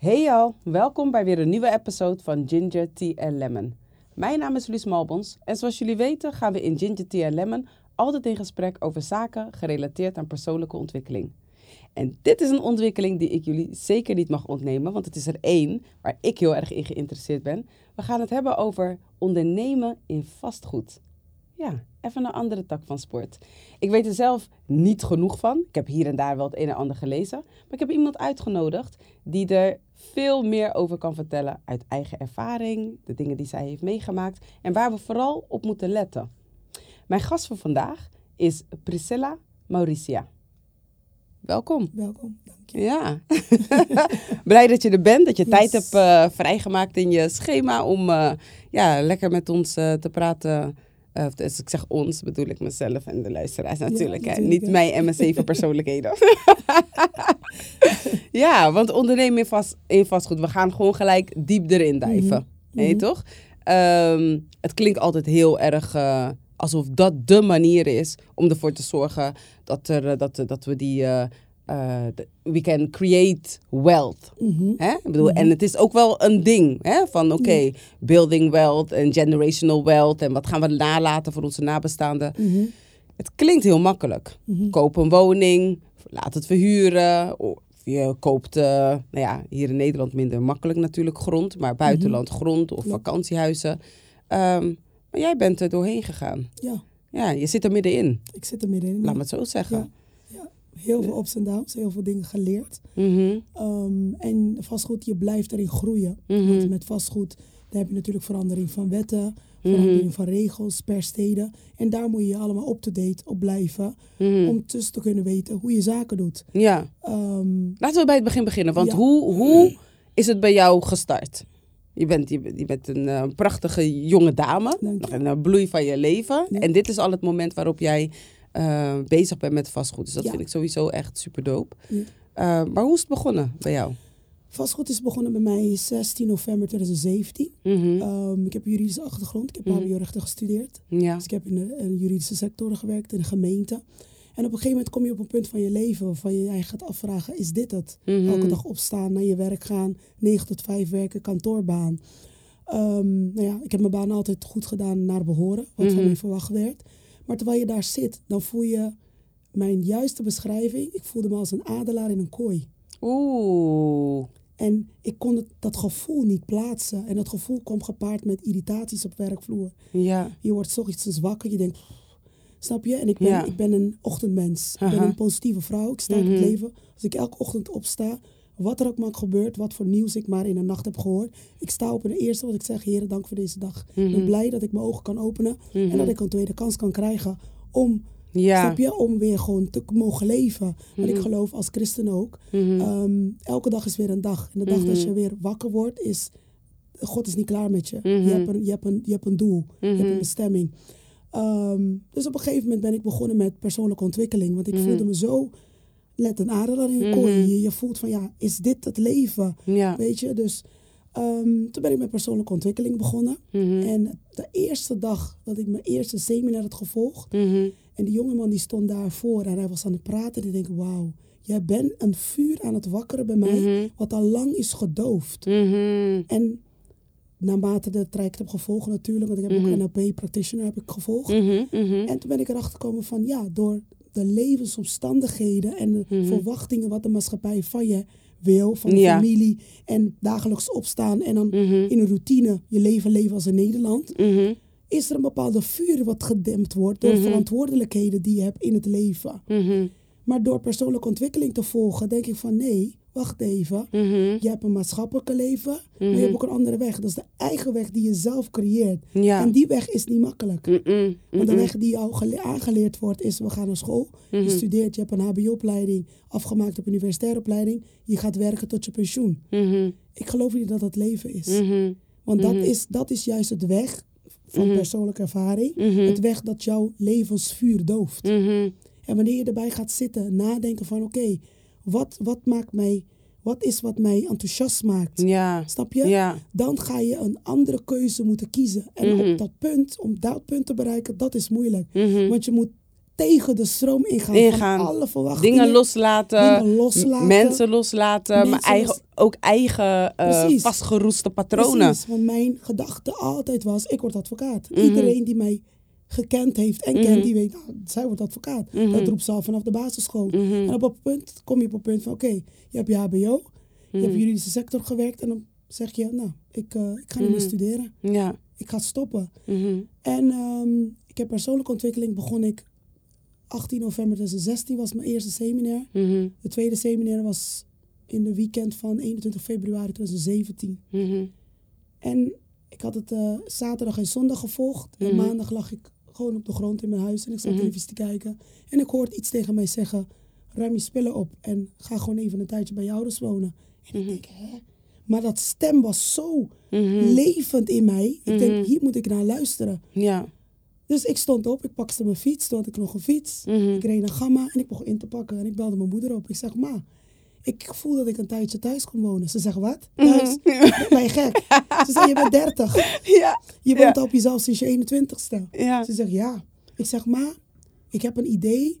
Hey al, welkom bij weer een nieuwe episode van Ginger Tea Lemon. Mijn naam is Luus Malbons en zoals jullie weten gaan we in Ginger Tea Lemon altijd in gesprek over zaken gerelateerd aan persoonlijke ontwikkeling. En dit is een ontwikkeling die ik jullie zeker niet mag ontnemen, want het is er één waar ik heel erg in geïnteresseerd ben. We gaan het hebben over ondernemen in vastgoed. Ja, even een andere tak van sport. Ik weet er zelf niet genoeg van. Ik heb hier en daar wel het een en ander gelezen. Maar ik heb iemand uitgenodigd die er veel meer over kan vertellen uit eigen ervaring, de dingen die zij heeft meegemaakt en waar we vooral op moeten letten. Mijn gast van vandaag is Priscilla Mauricia. Welkom. Welkom, dank je. Ja, blij dat je er bent, dat je Yes. tijd hebt eh, vrijgemaakt in je schema om eh, ja, lekker met ons eh, te praten. Eh, dus ik zeg ons, bedoel ik mezelf en de luisteraars natuurlijk. hè. Niet mij en mijn zeven persoonlijkheden. ja, want ondernemen in, vast, in vastgoed, we gaan gewoon gelijk diep erin dijven. Weet je Mhm. toch? Ehm, het klinkt altijd heel erg eh, alsof dat de manier is om ervoor te zorgen dat, er, eh, dat, dat we die... eh, we can create wealth. Mhm. Hè? Ik bedoel, En het is ook wel een ding hè? van oké, building wealth en generational wealth en wat gaan we nalaten voor onze nabestaanden. Mhm. Het klinkt heel makkelijk. Mhm. Koop een woning, laat het verhuren. Of je koopt, eh, nou ja, hier in Nederland minder makkelijk natuurlijk grond, maar buitenland grond of Mhm. Vakantiehuizen. Ehm, maar jij bent er doorheen gegaan. Ja, Ja, je zit er middenin, ik zit er middenin. laat me het zo zeggen. Ja. Heel veel ups en downs, heel veel dingen geleerd. Mhm, Ehm, en vastgoed, je blijft erin groeien. mhm, Want met vastgoed, daar heb je natuurlijk verandering van wetten, verandering mhm, van regels per steden. En daar moet je allemaal up-to-date op blijven, om tussen te kunnen weten hoe je zaken doet. Ja, Ehm, laten we bij het begin beginnen. Want Ja. hoe, hoe is het bij jou gestart? Je bent, je, bent- je bent een eh, prachtige jonge dame, nog in de bloei van je leven. Ja. En dit is al het moment waarop jij eh, bezig bent met vastgoed. Dus dat Ja. vind ik sowieso echt super dope. Ja. Eh, maar hoe is het begonnen bij jou? vastgoed is begonnen bij mij 16 november 2017. Mhm. Ehm, ik heb een juridische achtergrond, ik heb Mhm. HBO-rechten gestudeerd. ja. Dus ik heb in de, in de juridische sector gewerkt, in de gemeente. En op een gegeven moment kom je op een punt van je leven waarvan je je gaat afvragen, is dit het? Mhm. Elke dag opstaan, naar je werk gaan, 9 tot 5 werken, kantoorbaan. Ehm, nou ja, ik heb mijn baan altijd goed gedaan naar behoren, wat van Mhm. mij verwacht werd. Maar terwijl je daar zit, dan voel je mijn juiste beschrijving. Ik voelde me als een adelaar in een kooi. Oeh. En ik kon het, dat gevoel niet plaatsen. En dat gevoel kwam gepaard met irritaties op werkvloer. Ja. Je wordt 's ochtends wakker, je denkt, snap je? En ik ben, Ja. ik ben een ochtendmens. Ik ben een positieve vrouw. Ik sta in Mhm. het leven. Als ik elke ochtend opsta, wat er ook maar gebeurt, wat voor nieuws ik maar in de nacht heb gehoord. Ik sta op en het eerste wat ik zeg, heren, dank voor deze dag. Ik ben Mhm. blij dat ik mijn ogen kan openen Mhm. en dat ik een tweede kans kan krijgen om, Ja. snap je, om weer gewoon te mogen leven. En ik Mhm. geloof als christen ook, Mhm. Ehm, elke dag is weer een dag. En de dag dat Mhm. je weer wakker wordt, is God is niet klaar met je. Mhm. Je, hebt een, je, hebt een, je hebt een doel, je hebt Mhm. een bestemming. Ehm, dus op een gegeven moment ben ik begonnen met persoonlijke ontwikkeling. Want ik Mhm. voelde me zo let een adelaar in een Mhm. kooi. Je, je voelt van ja, is dit het leven? Ja. Weet je, dus ehm, toen ben ik met persoonlijke ontwikkeling begonnen. Mhm. En de eerste dag dat ik mijn eerste seminar had gevolgd, Mhm. en die jongeman die stond daarvoor en hij was aan het praten. En ik denk, wauw, jij bent een vuur aan het wakkeren bij mij, Mhm. wat al lang is gedoofd. Mhm. En naarmate de traject heb gevolgd natuurlijk, want ik heb Mhm. ook NLP practitioner heb ik gevolgd. Mhm. Mhm. En toen ben ik erachter gekomen van, ja, door de levensomstandigheden en de Mhm. verwachtingen wat de maatschappij van je wil, van de Ja. familie en dagelijks opstaan en dan Mhm. in een routine je leven leven als in Nederland, Mhm. is er een bepaalde vuur wat gedempt wordt door verantwoordelijkheden die je hebt in het leven. Mhm. Maar door persoonlijke ontwikkeling te volgen, denk ik van nee, wacht even. Mhm. Je hebt een maatschappelijke leven, maar je Mhm. hebt ook een andere weg. Dat is de eigen weg die je zelf creëert. Ja. En die weg is niet makkelijk. Want de weg die jou gele- aangeleerd wordt is, we gaan naar school. Mhm. Je studeert, je hebt een hbo-opleiding, afgemaakt op universitaire opleiding. Je gaat werken tot je pensioen. Mhm. Ik geloof niet dat dat leven is. Mhm. Want dat, Mhm. is, dat is juist het weg van Mhm. persoonlijke ervaring. Mhm. Het weg dat jouw levensvuur dooft. Mhm. En wanneer je erbij gaat zitten, nadenken van oké, wat, wat maakt mij, wat is wat mij enthousiast maakt? Ja. Snap je? Ja. Dan ga je een andere keuze moeten kiezen. En Mhm. op dat punt, om dat punt te bereiken, dat is moeilijk. Mhm. Want je moet tegen de stroom ingaan. Ingaan. Van alle verwachtingen. Dingen loslaten, Dingen loslaten. m- mensen loslaten, maar eigen, los- ook eigen eh, vastgeroeste patronen. Precies, want mijn gedachte altijd was, ik word advocaat. Mhm. Iedereen die mij gekend heeft en Mhm. kent, die weet, nou, zij wordt advocaat. Mhm. Dat roept ze al vanaf de basisschool. Mhm. En op een punt kom je op een punt van, oké, je hebt je hbo, je Mhm. hebt juridische sector gewerkt en dan zeg je, nou, ik, eh, ik ga niet meer Mhm. studeren. Ja. Ik ga stoppen. Mhm. En ehm, ik heb persoonlijke ontwikkeling begon ik 18 november 2016 was mijn eerste seminar. Mhm. De tweede seminar was in de weekend van 21 februari 2017. Mhm. En ik had het eh, zaterdag en zondag gevolgd. En Mhm. maandag lag ik gewoon op de grond in mijn huis en ik zat Mhm. televisie te kijken. En ik hoorde iets tegen mij zeggen, ruim je spullen op en ga gewoon even een tijdje bij je ouders wonen. En ik denk, hè? Maar dat stem was zo Mhm. levend in mij. Ik denk, Mhm. hier moet ik naar luisteren. Ja. Dus ik stond op, ik pakte mijn fiets, toen had ik nog een fiets. Mhm. Ik reed naar Gamma en ik begon in te pakken. En ik belde mijn moeder op. Ik zeg, ma, ik voel dat ik een tijdje thuis kon wonen. Ze zegt, wat? Thuis? Ben je gek? Ze zei, je bent 30. Ja. Je woont Ja. op jezelf sinds je 21ste. Ja. Ze zegt, ja. Ik zeg, ma, ik heb een idee.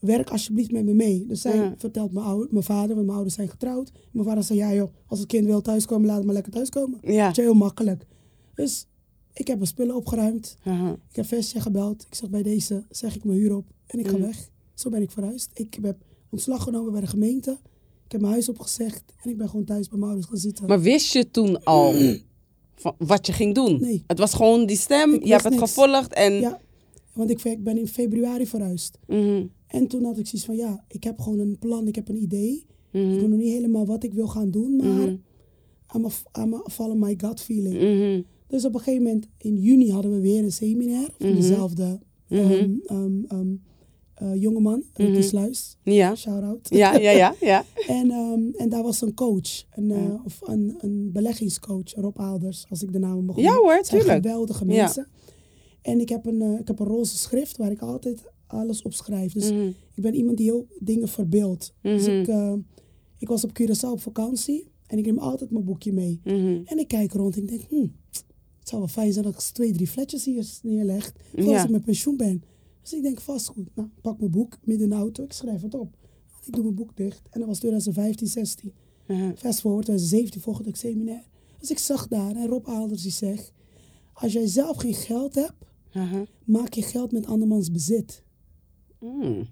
Werk alsjeblieft met me mee. Dus zij Ja. vertelt mijn, ouder, mijn vader, want mijn ouders zijn getrouwd. Mijn vader zei, ja joh, als het kind wil thuiskomen, laat het maar lekker thuiskomen. Ja. Dat is heel makkelijk. Dus ik heb mijn spullen opgeruimd. Ik heb Vestia gebeld. Ik zeg bij deze, zeg ik mijn huur op en ik ga Mm. weg. Zo ben ik verhuisd. Ik heb ontslag genomen bij de gemeente. Ik heb mijn huis opgezegd en ik ben gewoon thuis bij mijn ouders gaan zitten. Maar wist je toen al van wat je ging doen? Nee. Het was gewoon die stem, Ik je hebt het niks. gevolgd en... Ja, want ik, ik ben in februari verhuisd. Mhm. En toen had ik zoiets van, ja, ik heb gewoon een plan, ik heb een idee. Ik Mhm. weet nog niet helemaal wat ik wil gaan doen, maar. I'm, a, I'm a follow my gut feeling. Mhm. Dus op een gegeven moment, in juni hadden we weer een seminar van dezelfde Mhm. ehm, ehm, eh, jongeman, Ricky Mhm. Sluis. Ja. Shout-out. Ja, ja, ja, ja. En, ehm, en daar was een coach, een, eh, Ja. of een, een beleggingscoach, Rob Aalders, als ik de naam mag Ja noemen. hoor, Het zijn tuurlijk. geweldige Ja. mensen. En ik heb, een, eh, ik heb een roze schrift waar ik altijd alles op schrijf. Dus Mhm. ik ben iemand die heel dingen verbeeldt. Dus Mhm. ik, ik was op Curaçao op vakantie en ik neem altijd mijn boekje mee. Mhm. En ik kijk rond en ik denk, hm, het zou wel fijn zijn dat ik twee, drie fletjes hier neerleg. Voor Ja. als ik met pensioen ben. Dus ik denk, vast goed. Nou, ik pak mijn boek midden in de auto, ik schrijf het op. Ik doe mijn boek dicht. En dat was 2015, 16. Mhm. Fast forward, 2017 volgde ik seminar. Dus ik zag daar en Rob Aalders die zegt, als jij zelf geen geld hebt, Aha. maak je geld met andermans bezit. Mm.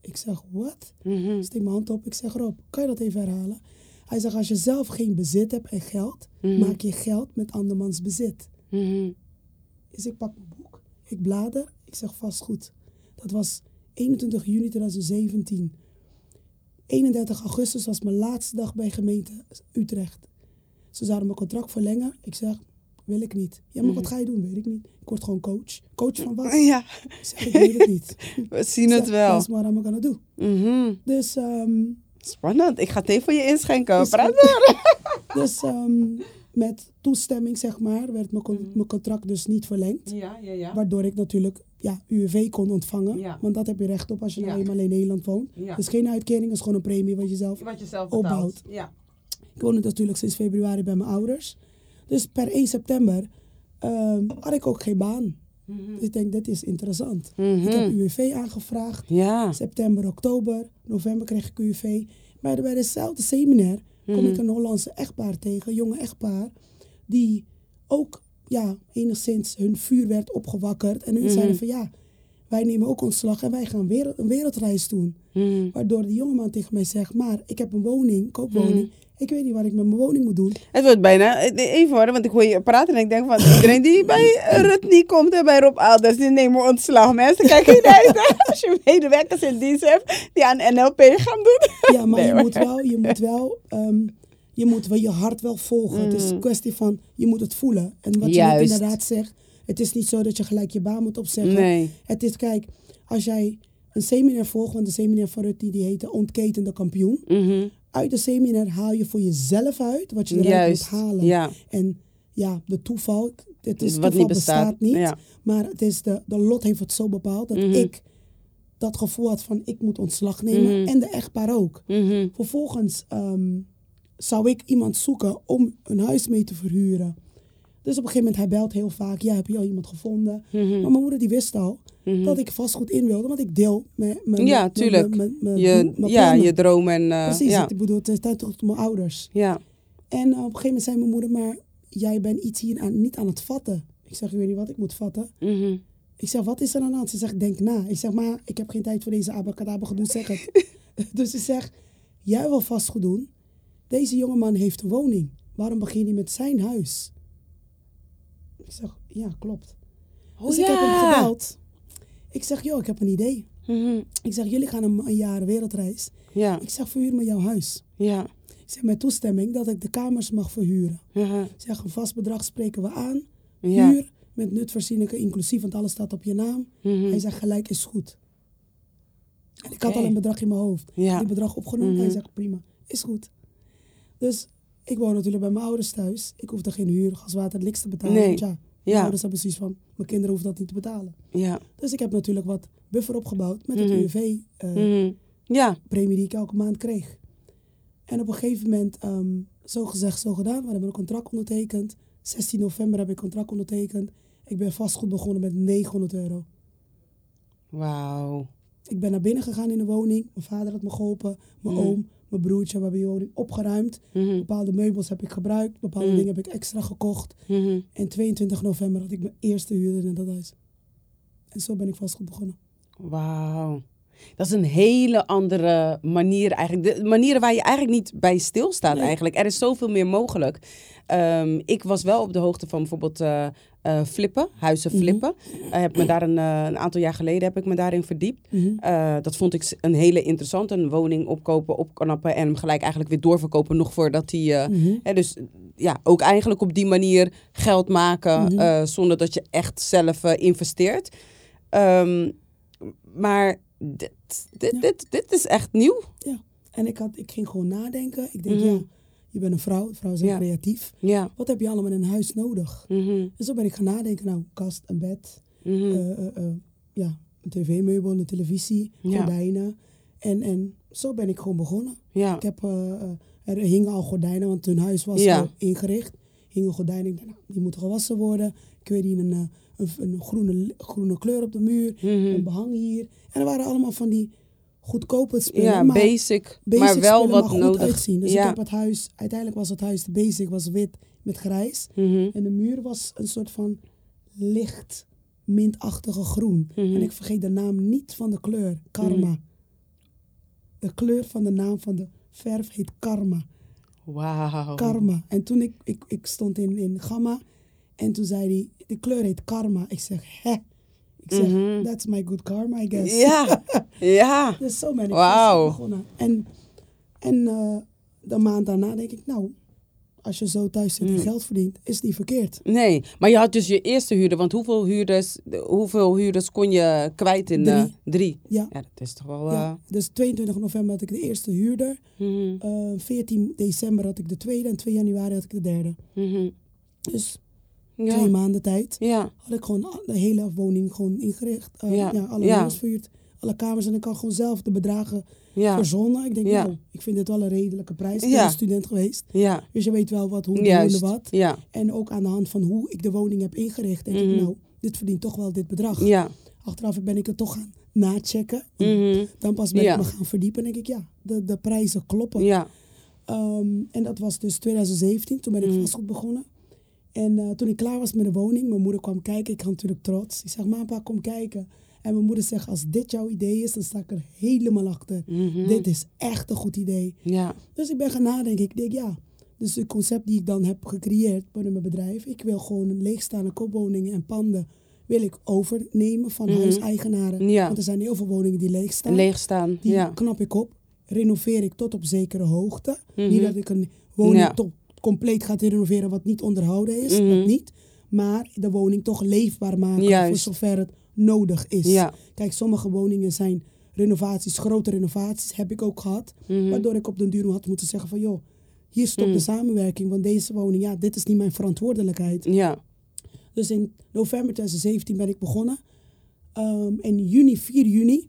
Ik zeg, wat? Mhm. Ik steek mijn hand op. Ik zeg, Rob, kan je dat even herhalen? Hij zegt, als je zelf geen bezit hebt en geld, Mhm. maak je geld met andermans bezit. Mhm. Dus ik pak mijn boek, ik blader, ik zeg vast goed. Dat was 21 juni 2017. 31 augustus was mijn laatste dag bij gemeente Utrecht. Ze zouden mijn contract verlengen. Ik zeg, wil ik niet. Ja, maar wat ga je doen? Weet ik niet. Ik word gewoon coach. Coach van wat? Ja, Ik zeg, ik weet het niet. we zien het wel. Dat is wat I'm gonna do. Mhm. Dus, ehm, Spannend. Ik ga thee voor je inschenken. Praat door. dus ehm, met toestemming, zeg maar, werd mijn, con- mijn contract dus niet verlengd. Ja, ja, ja. Waardoor ik natuurlijk ja, UWV kon ontvangen. Ja. Want dat heb je recht op als je Ja. nou eenmaal in Nederland woont. Ja. Dus geen uitkering, is gewoon een premie wat je zelf... Wat je zelf opbouwt. Ik woonde natuurlijk sinds februari bij mijn ouders. Dus per 1 september ehm, had ik ook geen baan. Dus ik denk, dit is interessant. Mhm. Ik heb UWV aangevraagd. Ja. September, oktober, november kreeg ik UWV. Maar bij dezelfde seminar kom Mhm. ik een Hollandse echtpaar tegen, een jonge echtpaar, die ook ja, enigszins hun vuur werd opgewakkerd. En hun Mhm. zeiden van ja, wij nemen ook ontslag en wij gaan weer een wereldreis doen. Mhm. Waardoor de jongeman tegen mij zegt, maar ik heb een woning, koopwoning. Mhm. Ik weet niet waar ik met mijn woning moet doen. Het wordt bijna, eh, even hoor, want ik hoor je praten en ik denk van iedereen die bij Rutnie komt en bij Rob Alders, die nemen ontslag. Mensen, kijk uit hè. als je medewerkers in dienst hebt die aan NLP gaan doen. Ja, maar Nee, je moet wel, je moet wel, ehm, je moet wel je hart wel volgen. Het is een kwestie van, je moet het voelen. En wat je inderdaad zegt, het is niet zo dat je gelijk je baan moet opzeggen. Nee. Het is, kijk, als jij een seminar volgt, want de seminar van Rutte die heette Ontketende Kampioen. Mhm. Uit de seminar haal je voor jezelf uit wat je eruit Juist. moet halen. Ja. En ja, de toeval, het is Wat toeval niet bestaat, bestaat, niet. ja. Maar het is de, de lot heeft het zo bepaald dat Mhm. ik dat gevoel had van ik moet ontslag nemen. Mhm. En de echtpaar ook. Vervolgens ehm, zou ik iemand zoeken om een huis mee te verhuren. Dus op een gegeven moment, hij belt heel vaak. Ja, heb je al iemand gevonden? Mhm. Maar mijn moeder die wist al. Mhm. dat ik vastgoed in wilde. Want ik deel mijn, mijn, Ja, tuurlijk. mijn- mijn- je, ja, je droom en... eh, Precies, ja. ik bedoel, het is tijd tot mijn ouders. Ja. En eh, op een gegeven moment zei mijn moeder, maar jij bent iets hier aan, niet aan het vatten. Ik zeg, ik weet niet wat ik moet vatten. Mhm. Ik zeg, wat is er aan de hand? Ze zegt, denk na. Ik zeg, maar ik heb geen tijd voor deze abacadabra gedoe, zeg het. dus ze zegt, jij wil vastgoed doen. Deze jongeman heeft een woning. Waarom begin je met zijn huis? Ik zeg, ja, klopt. Oh, dus ik heb hem gebeld. Ik zeg, joh, ik heb een idee. Mhm. Ik zeg, jullie gaan een, een jaar wereldreis. Ja, Ik zeg, verhuur me jouw huis. ja. Ik zeg, met toestemming dat ik de kamers mag verhuren. Mhm. Ik zeg, een vast bedrag spreken we aan. Ja. Huur met nutvoorzieningen inclusief, want alles staat op je naam. Mhm. Hij zegt, gelijk is goed. En ik had al een bedrag in mijn hoofd. Ja. Die bedrag opgenomen. Mhm. Hij zegt, prima, is goed. Dus ik woon natuurlijk bij mijn ouders thuis. Ik hoefde geen huur, gas, water, niks te betalen. Nee. Want ja, mijn Ja. ouders hebben precies van, mijn kinderen hoeven dat niet te betalen. Ja. Dus ik heb natuurlijk wat buffer opgebouwd met het Mhm. UWV-premie Mhm. Ja. die ik elke maand kreeg. En op een gegeven moment, ehm, zo gezegd, zo gedaan. We hebben een contract ondertekend. 16 november heb ik een contract ondertekend. Ik ben vastgoed begonnen met 900 euro. Wauw. Ik ben naar binnen gegaan in de woning. Mijn vader had me geholpen. Mijn Mhm. oom, mijn broertje hebben die woning opgeruimd. Mhm. Bepaalde meubels heb ik gebruikt. Bepaalde Mhm. dingen heb ik extra gekocht. Mhm. En 22 november had ik mijn eerste huurder in dat huis. En zo ben ik vastgoed begonnen. Wauw. Dat is een hele andere manier eigenlijk. De manieren waar je eigenlijk niet bij stilstaat Nee. eigenlijk. Er is zoveel meer mogelijk. Ehm, ik was wel op de hoogte van bijvoorbeeld eh, eh, flippen, huizen Mhm. flippen. Eh, heb me daar een, eh, een aantal jaar geleden heb ik me daarin verdiept. Mhm. Dat vond ik een hele interessante. Een woning opkopen, opknappen en hem gelijk eigenlijk weer doorverkopen nog voordat hij... Mhm. Hè, dus ja, ook eigenlijk op die manier geld maken Mhm. zonder dat je echt zelf investeert. Ehm, maar dit, dit, Ja. dit, dit is echt nieuw. En ik, had, ik ging gewoon nadenken. Ik denk, ja, je bent een vrouw. Vrouwen zijn Ja. creatief. Ja. Wat heb je allemaal in een huis nodig? Mhm, En zo ben ik gaan nadenken. Nou, kast, een bed, eh, eh, ja, een tv-meubel, een televisie, Ja. gordijnen. En, en zo ben ik gewoon begonnen. ja. Ik heb, er hingen al gordijnen, want hun huis was ingericht. Hingen gordijnen, ik dacht, nou, die moeten gewassen worden. Ik weet niet, een, een, een groene, groene kleur op de muur, Mhm. een behang hier. En er waren allemaal van die goedkope spullen. ja, maar basic, basic maar wel wat maar nodig. uitzien. Dus ja. ik heb het huis, uiteindelijk was het huis, de basic was wit met grijs. Mhm, En de muur was een soort van licht mintachtige groen. Mhm. En ik vergeet de naam niet van de kleur, karma. Mhm. De kleur van de naam van de verf heet karma. Wauw. Karma. En toen ik, ik, ik stond in, in Gamma en toen zei hij, de kleur heet karma. Ik zeg, hè? Ik zeg, Mhm. that's my good karma, I guess. Ja, ja. Dus zo ben ik vast begonnen. En, en eh, de maand daarna denk ik, nou, als je zo thuis zit en Mm. geld verdient, is niet verkeerd. Nee, maar je had dus je eerste huurder. Want hoeveel huurders, hoeveel huurders kon je kwijt in? Drie. eh, drie. Ja. Ja, dat is toch wel... Ja, dus 22 november had ik de eerste huurder. eh, mhm, Eh 14 december had ik de tweede en 2 januari had ik de derde. mhm. Dus Ja. twee maanden tijd Ja, had ik gewoon de hele woning gewoon ingericht. Eh, Ja, ja. alle ja. verhuurd, alle kamers. En ik kan gewoon zelf de bedragen verzonnen. Ik denk, nou, ik vind dit wel een redelijke prijs. Ik ben een student geweest. ja. Dus je weet wel wat, hoe, en wat. En ook aan de hand van hoe ik de woning heb ingericht. Denk Mhm. ik, nou, dit verdient toch wel dit bedrag. ja. Achteraf ben ik het toch gaan nachecken. mhm, Dan pas ben ik me gaan verdiepen. denk ik, ja, de, de prijzen kloppen. Ja, Ehm, en dat was dus 2017, toen ben ik Mhm. vastgoed begonnen. En eh, toen ik klaar was met de woning, mijn moeder kwam kijken. Ik was natuurlijk trots. Ik zeg, papa, kom kijken. En mijn moeder zegt, als dit jouw idee is, dan sta ik er helemaal achter. mhm, Dit is echt een goed idee. ja, Dus ik ben gaan nadenken. Ik denk, ja, dus het concept die ik dan heb gecreëerd binnen mijn bedrijf. Ik wil gewoon leegstaande koopwoningen en panden wil ik overnemen van Mhm. huiseigenaren. Ja. Want er zijn heel veel woningen die leeg staan. leeg staan. Die Ja, knap ik op, renoveer ik tot op zekere hoogte. Mhm. Niet dat ik een woning Ja. tot compleet ga renoveren wat niet onderhouden is, Mhm. dat niet. Maar de woning toch leefbaar maken Juist. voor zover het nodig is. ja. Kijk, sommige woningen zijn renovaties, grote renovaties, heb ik ook gehad. mhm, Waardoor ik op den duur had moeten zeggen van, joh, hier stopt Mhm. de samenwerking. Want deze woning, ja, dit is niet mijn verantwoordelijkheid. Ja, Dus in november 2017 ben ik begonnen. Ehm in juni, 4 juni,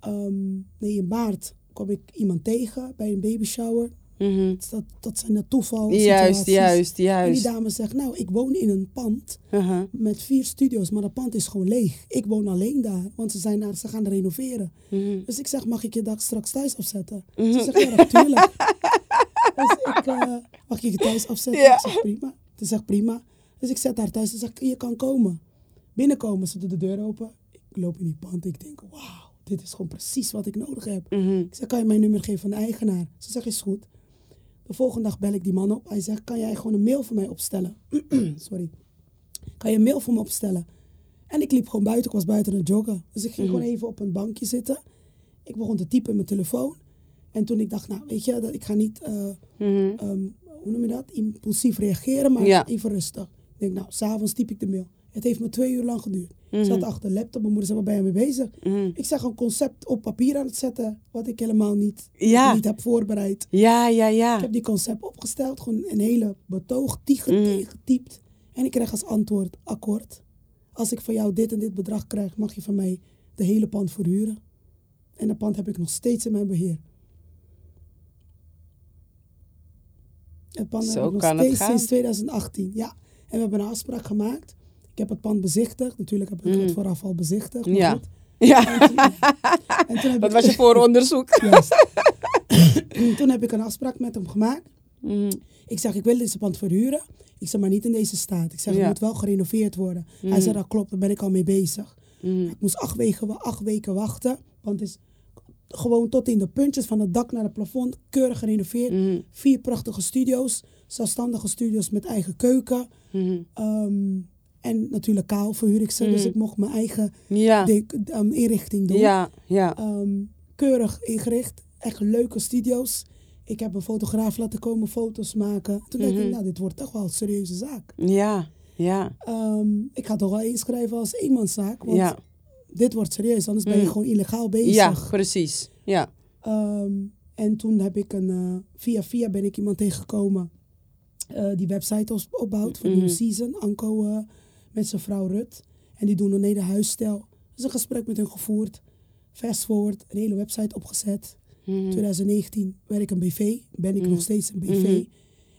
ehm, nee in maart, kwam ik iemand tegen bij een babyshower. Mhm. Dus Dat, dat zijn de toeval. Juist, juist, En die juist. dame zegt, nou, ik woon in een pand met vier studio's, maar dat pand is gewoon leeg. Ik woon alleen daar, want ze, zijn daar, ze gaan renoveren. Mhm. Dus ik zeg, mag ik je dak straks thuis afzetten? Mhm. Ze zegt, ja, natuurlijk. dus ik, eh, mag ik je thuis afzetten? Ja. Ik zeg, prima. Ze zegt, prima. Dus ik zet haar thuis. Ze zegt, je kan komen. Binnenkomen, ze doet de deur open. Ik loop in die pand. Ik denk, wauw, dit is gewoon precies wat ik nodig heb. Ik zeg, kan je mijn nummer geven van de eigenaar? Ze zegt, is goed. De volgende dag bel ik die man op. Hij zegt, kan jij gewoon een mail voor mij opstellen? Sorry. Kan je een mail voor me opstellen? En ik liep gewoon buiten. Ik was buiten aan het joggen. Dus ik ging gewoon even op een bankje zitten. Ik begon te typen in mijn telefoon. En toen ik dacht, nou, weet je, dat ik ga niet, eh, Mhm. ehm, hoe noem je dat? Impulsief reageren, maar Ja. even rustig. Ik denk, nou, s'avonds typ ik de mail. Het heeft me twee uur lang geduurd. Ik zat achter de laptop. Mijn moeder zei, waar ben je mee bezig? Mhm. Ik zag een concept op papier aan het zetten, wat ik helemaal niet, Ja. niet heb voorbereid. Ja, ja, Ik ja. heb die concept opgesteld, gewoon een hele betoog tegen getypt. En ik kreeg als antwoord, akkoord. Als ik van jou dit en dit bedrag krijg, mag je van mij de hele pand verhuren. En dat pand heb ik nog steeds in mijn beheer. Het pand Zo heb ik nog kan het steeds sinds 2018. Ja, en we hebben een afspraak gemaakt. Ik heb het pand bezichtigd. Natuurlijk heb ik het vooraf al bezichtigd. maar Mm. Ja. goed. Ja, En toen heb wat ik- was je vooronderzoek? Juist. Toen heb ik een afspraak met hem gemaakt. Mhm. Ik zeg, ik wil deze pand verhuren. Ik zeg, maar niet in deze staat. Ik zeg, het moet wel gerenoveerd worden. Hij zei, dat klopt, daar ben ik al mee bezig. Ik moest acht weken, acht weken wachten. Want het is gewoon tot in de puntjes van het dak naar het plafond. Keurig gerenoveerd. Vier prachtige studio's. Zelfstandige studio's met eigen keuken. Mhm. En natuurlijk kaal verhuur ik ze. Dus ik mocht mijn eigen Ja, dik- inrichting doen. ja, ja. Ehm, keurig ingericht. Echt leuke studio's. Ik heb een fotograaf laten komen foto's maken. Toen dacht Mhm. ik, nou, dit wordt toch wel een serieuze zaak. Ja, ja, Ehm, ik ga toch wel inschrijven als eenmanszaak. Want ja. dit wordt serieus, anders ben je Mm. gewoon illegaal bezig. Ja, precies. Ja. Ehm, en toen heb ik een, eh, via via ben ik iemand tegengekomen eh, die website opbouwt van Mhm. New Season. Anko eh, met zijn vrouw Rut. En die doen een hele huisstijl. Dus een gesprek met hun gevoerd. Fast forward, een hele website opgezet. Mhm. 2019 werd ik een BV. Ben ik nog steeds een BV. Mhm.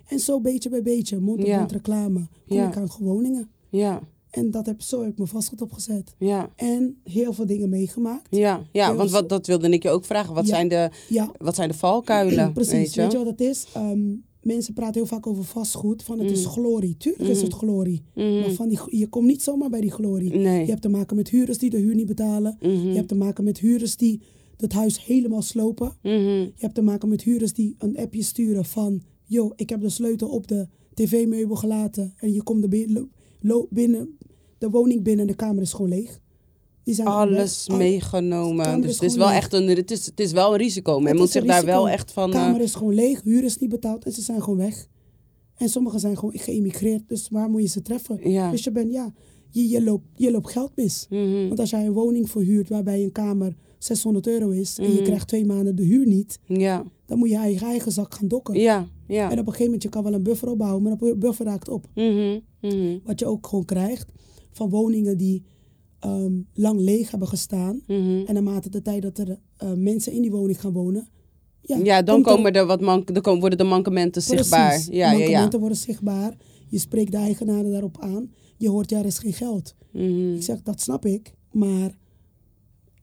En zo beetje bij beetje, mond op Ja. mond reclame, kom Ja. ik aan gewoningen. Ja, En dat heb, zo heb ik me vastgoed opgezet. ja, En heel veel dingen meegemaakt. ja. Ja, want wat, dat wilde ik je ook vragen. Wat, Ja. zijn, de, Ja, wat zijn de valkuilen? precies. Weet je? Weet je wat het is? Ehm, mensen praten heel vaak over vastgoed. Van het is Mm. glorie. Tuurlijk is het glorie. Mhm. Maar van die, je komt niet zomaar bij die glorie. Nee. Je hebt te maken met huurders die de huur niet betalen. Mhm. Je hebt te maken met huurders die het huis helemaal slopen. Mhm. Je hebt te maken met huurders die een appje sturen van... Yo, ik heb de sleutel op de tv-meubel gelaten. En je komt er binnen, de woning binnen en de kamer is gewoon leeg. Die zijn Alles weg. Meegenomen. Dus het is wel leeg. echt een, het is, het is wel een risico. Men moet zich daar wel echt van... De eh, kamer is gewoon leeg, huur is niet betaald en ze zijn gewoon weg. En sommigen zijn gewoon geëmigreerd, dus waar moet je ze treffen? Ja. Dus je bent, ja, je, je, loopt, je loopt geld mis. mhm. Want als jij een woning verhuurt waarbij een kamer 600 euro is en je Mhm. krijgt twee maanden de huur niet, Ja, dan moet je eigen, eigen zak gaan dokken. ja, ja. En op een gegeven moment, je kan wel een buffer opbouwen, maar dat buffer raakt op. Mhm, mhm, Wat je ook gewoon krijgt van woningen die ehm, lang leeg hebben gestaan. mhm. En naarmate de tijd dat er eh, mensen in die woning gaan wonen, ja, Ja, dan er- komen er wat dan komen- worden de mankementen zichtbaar. Ja, ja, ja. Mankementen worden zichtbaar. Je spreekt de eigenaren daarop aan. Je hoort, ja, er is geen geld. Mhm. Ik zeg, dat snap ik. Maar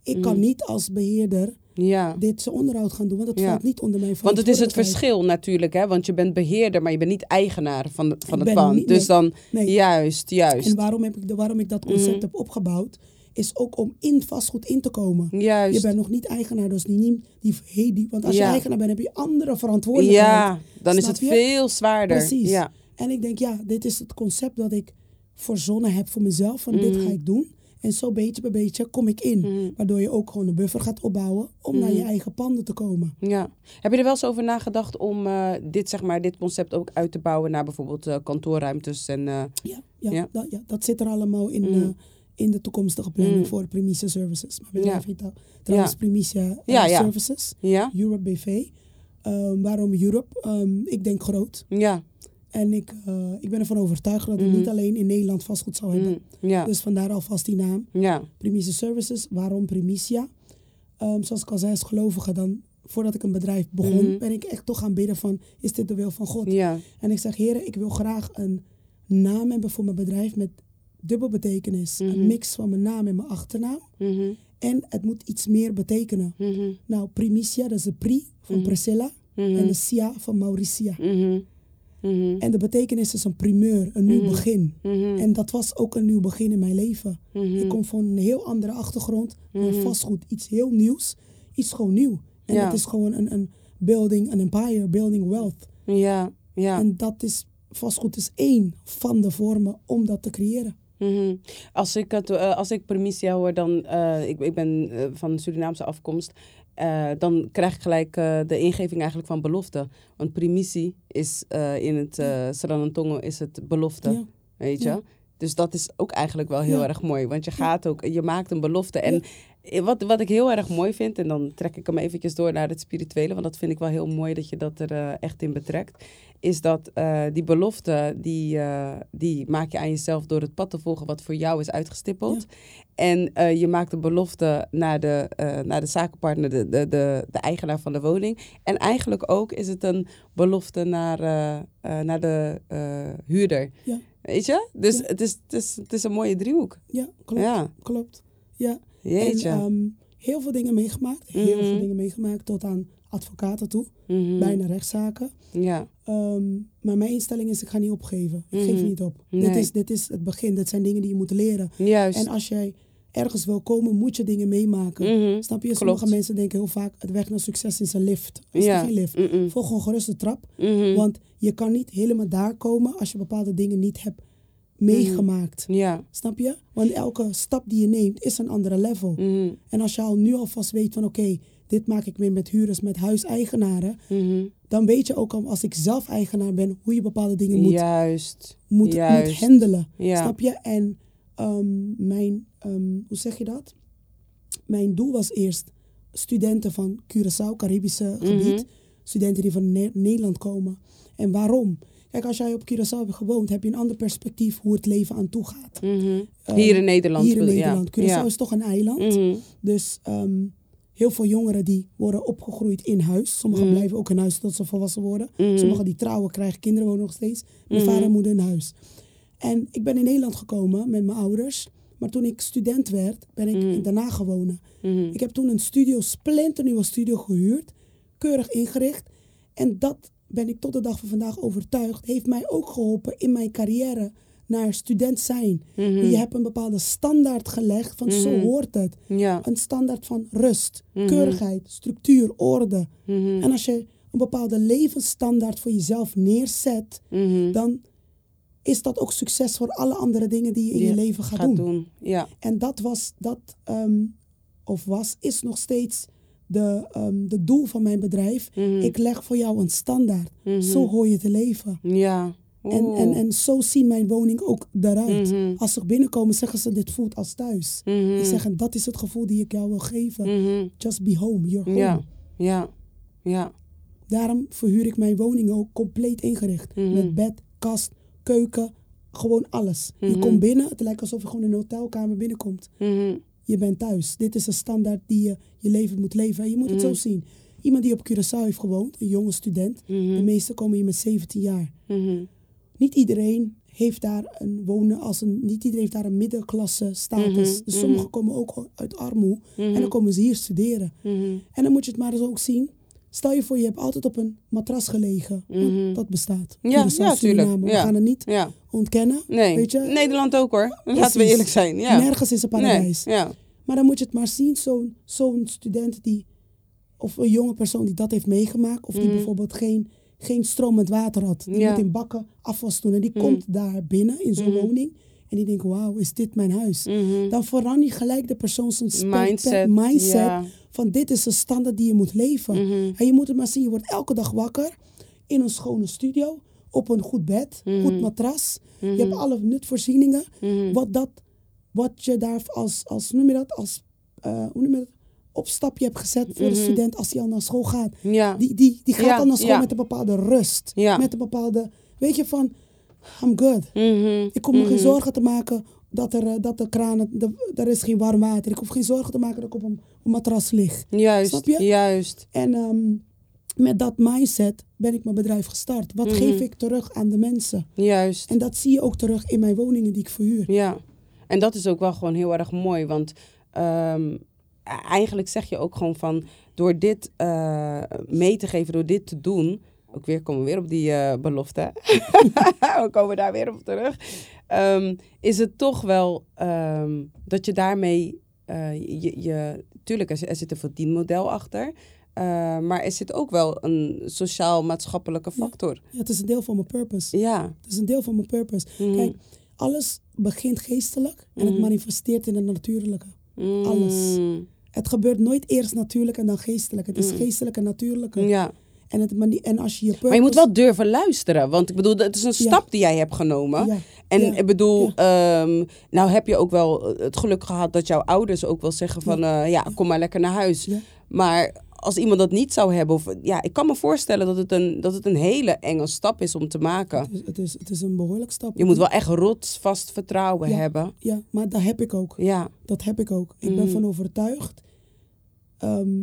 ik kan niet als beheerder Ja. dit zijn onderhoud gaan doen. Want Ja. valt niet onder mijn Want het is het verschil natuurlijk, hè? Want je bent beheerder, maar je bent niet eigenaar van, de- van Ik het pand. niet- dus nee. dan, Nee. juist, juist. En waarom, heb ik, de- waarom ik dat concept Mhm. heb opgebouwd, is ook om in vastgoed in te komen. Juist. Je bent nog niet eigenaar, dus niet die, die want als Ja. je eigenaar bent, heb je andere verantwoordelijkheid. Ja, dan is het je? veel zwaarder. Precies. Ja. En ik denk, ja, dit is het concept dat ik verzonnen heb voor mezelf. Van dit Mhm. ga ik doen. En zo beetje bij beetje kom ik in. Waardoor je ook gewoon een buffer gaat opbouwen om naar je Mhm. eigen panden te komen. Ja. Heb je er wel eens over nagedacht om eh, dit, zeg maar, dit concept ook uit te bouwen naar bijvoorbeeld eh, kantoorruimtes? En, eh, Ja, ja, Ja. Dat, ja dat zit er allemaal in, eh, in de toekomstige planning voor Primicia Services. Maar bedrijf Ja. trouwens Ja. Primicia Ja, ja. Services. ja? Europe BV. Ehm, waarom Europe? Ehm, ik denk groot. Ja. En ik, eh, ik ben ervan overtuigd dat we Mhm. niet alleen in Nederland vastgoed zou hebben. Mm. Ja. Dus vandaar alvast die naam. Primicia Services. Waarom Primicia? Ehm, zoals ik al zei, als gelovige dan voordat ik een bedrijf begon, Mhm. ben ik echt toch gaan bidden van, is dit de wil van God? En ik zeg, heren, ik wil graag een naam hebben voor mijn bedrijf met dubbel betekenis. Mhm. Een mix van mijn naam en mijn achternaam. Mhm. En het moet iets meer betekenen. Mhm. Nou, Primicia, dat is de Pri van Mhm. Priscilla. Mhm. En de Sia van Mauricia. Mhm. En de betekenis is een primeur, een nieuw Mhm. begin. Mhm. En dat was ook een nieuw begin in mijn leven. Ik kom van een heel andere achtergrond, vastgoed, iets heel nieuws, iets gewoon nieuw. En Ja. dat is gewoon een, een building, een empire, building wealth. Ja, ja. En dat is, vastgoed is één van de vormen om dat te creëren. Als ik, het, eh, als ik Primicia hoor, dan, eh, ik, ik ben eh, van Surinaamse afkomst, eh, dan krijg ik gelijk eh, de ingeving eigenlijk van belofte. Want primitie is eh, in het uh, Sranantongo is het belofte, Ja. weet je. Ja. Dus dat is ook eigenlijk wel heel Ja. erg mooi, want je gaat ook, je maakt een belofte. En wat, wat ik heel erg mooi vind, en dan trek ik hem eventjes door naar het spirituele, want dat vind ik wel heel mooi dat je dat er eh, echt in betrekt, is dat eh, die belofte, die, eh, die maak je aan jezelf door het pad te volgen wat voor jou is uitgestippeld. En eh, je maakt een belofte naar de, eh, naar de zakenpartner, de, de, de, de eigenaar van de woning. En eigenlijk ook is het een belofte naar, eh, eh, naar de eh, huurder. Ja. Weet je? Dus Ja. het, is, het, is, het is een mooie driehoek. Ja, klopt. Ja, Klopt. Ja. Jeetje. En ehm, heel veel dingen meegemaakt. Heel Mhm. veel dingen meegemaakt tot aan advocaten toe. Mhm. Bijna rechtszaken. Ja. Ehm, maar mijn instelling is, ik ga niet opgeven. Ik Mhm. geef niet op. Dit, is, dit is het begin. Dit zijn dingen die je moet leren. Juist. En als jij ergens wil komen, moet je dingen meemaken. Mhm. Snap je? Klopt. Sommige mensen denken heel vaak, het weg naar succes is een lift. Is Ja. geen lift. Mm-mm. Volg gewoon gerust de trap. Mhm. Want je kan niet helemaal daar komen als je bepaalde dingen niet hebt meegemaakt. Ja. Snap je? Want elke stap die je neemt is een andere level. Mhm. En als je al nu alvast weet van oké, dit maak ik mee met huurders, met huiseigenaren. Mhm. Dan weet je ook al als ik zelf eigenaar ben, hoe je bepaalde dingen moet, Juist. moet, moet handelen. Ja. Snap je? En ehm, mijn, ehm, hoe zeg je dat? Mijn doel was eerst studenten van Curaçao, Caribische gebied. Mhm. Studenten die van Ne- Nederland komen. En waarom? Kijk, als jij op Curaçao hebt gewoond, heb je een ander perspectief hoe het leven aan toe gaat. Mhm. Ehm, Hier in Nederland. Hier in bedoel- ja. Nederland. Curaçao Ja. is toch een eiland. Mhm. Dus ehm, heel veel jongeren die worden opgegroeid in huis. Sommigen Mhm. blijven ook in huis tot ze volwassen worden. Sommigen die trouwen krijgen kinderen wonen nog steeds. Mijn vader en moeder in huis. En ik ben in Nederland gekomen met mijn ouders. Maar toen ik student werd, ben ik in Haag gewonnen. Ik heb toen een studio, splinternieuwe studio gehuurd. Keurig ingericht. En dat ben ik tot de dag van vandaag overtuigd. Heeft mij ook geholpen in mijn carrière naar student zijn. Mhm. Je hebt een bepaalde standaard gelegd van zo Mhm. hoort het. Ja. Een standaard van rust, Mhm. keurigheid, structuur, orde. En als je een bepaalde levensstandaard voor jezelf neerzet, dan is dat ook succes voor alle andere dingen die je in je leven gaat, Gaat doen. doen. Ja. En dat was, dat, ehm, of was, is nog steeds de, ehm, de doel van mijn bedrijf. Mhm. Ik leg voor jou een standaard. Mhm. Zo hoor je te leven. Ja. En, Oeh. en, en zo zien mijn woning ook eruit. Mhm. Als ze binnenkomen, zeggen ze: Dit voelt als thuis. Ik zeg: En dat is het gevoel die ik jou wil geven. Just be home, you're home. Ja. Ja. Ja. Daarom verhuur ik mijn woning ook compleet ingericht. Met bed, kast, keuken, gewoon alles. Je komt binnen, het lijkt alsof je gewoon in een hotelkamer binnenkomt. Je bent thuis. Dit is een standaard die je je leven moet leven. En je moet het zo zien. Iemand die op Curaçao heeft gewoond, een jonge student. De Mhm. meeste komen hier met 17 jaar. Mhm. Niet iedereen heeft daar een wonen als een, niet iedereen heeft daar een middenklasse status. Mhm, Dus sommigen komen ook uit armoede en dan komen ze hier studeren. En dan moet je het maar eens ook zien. Stel je voor, je hebt altijd op een matras gelegen. Want Mhm. dat bestaat. Ja, ja, tuurlijk. We Ja. gaan het niet Ja. ontkennen. Nee. Weet je? Nederland ook hoor. Laten we eerlijk zijn. Ja. Nergens is een paradijs. Nee. Ja. Maar dan moet je het maar zien, zo'n zo'n student die, of een jonge persoon die dat heeft meegemaakt, of die Mhm. bijvoorbeeld geen, geen stromend water had. Die moet in bakken afwas doen en die Mhm. komt daar binnen in zo'n woning en die denkt, wauw, is dit mijn huis? Dan verander je gelijk de persoon zijn Mindset. mindset. Van dit is een standaard die je moet leven. Mhm. En je moet het maar zien, je wordt elke dag wakker in een schone studio, op een goed bed, Mhm. goed matras. Mhm. Je hebt alle nutvoorzieningen. Mhm. Wat, dat, wat je daar als, als, noem je dat, als eh, hoe noem je dat, opstapje hebt gezet voor de Mhm. student als hij al naar school gaat. Ja. Die, die, die gaat Ja, dan naar school ja. met een bepaalde rust. Ja. Met een bepaalde, weet je, van, I'm good. Mhm. Ik hoef me geen Mhm. zorgen te maken dat, er, eh, dat de kranen, de, er is geen warm water. Ik hoef geen zorgen te maken dat ik op een, een matras lig. Juist, Snap je? juist. En ehm, met dat mindset ben ik mijn bedrijf gestart. Wat Mhm. geef ik terug aan de mensen? Juist. En dat zie je ook terug in mijn woningen die ik verhuur. Ja, en dat is ook wel gewoon heel erg mooi. Want ehm, eigenlijk zeg je ook gewoon van... door dit eh, mee te geven, door dit te doen... ook weer komen we weer op die eh, belofte. we komen daar weer op terug. Ehm, is het toch wel ehm, dat je daarmee... eh, je, je, tuurlijk, er, zit- er zit een verdienmodel achter... eh, maar er zit ook wel een sociaal-maatschappelijke factor. Ja, het is een deel van mijn purpose. Ja. Het is een deel van mijn purpose. Mhm. Kijk, alles begint geestelijk en het Mhm. manifesteert in het natuurlijke. alles. Mm. Het gebeurt nooit eerst natuurlijk en dan geestelijk. Het is geestelijk en natuurlijke. Ja. En, het, en als je je purpose... Maar je moet wel durven luisteren. Want ik bedoel, het is een stap die jij hebt genomen. Ja, En ja, ik bedoel, ehm, nou heb je ook wel het geluk gehad dat jouw ouders ook wel zeggen van... eh, ja, kom maar lekker naar huis. Maar als iemand dat niet zou hebben... Of, ja, ik kan me voorstellen dat het, een, dat het een hele enge stap is om te maken. het, is, het, is, het is een behoorlijk stap. Je moet wel echt rotsvast vertrouwen Ja. hebben. Ja, maar dat heb ik ook. Ja, Dat heb ik ook. Ik ben Mhm. van overtuigd. Ehm,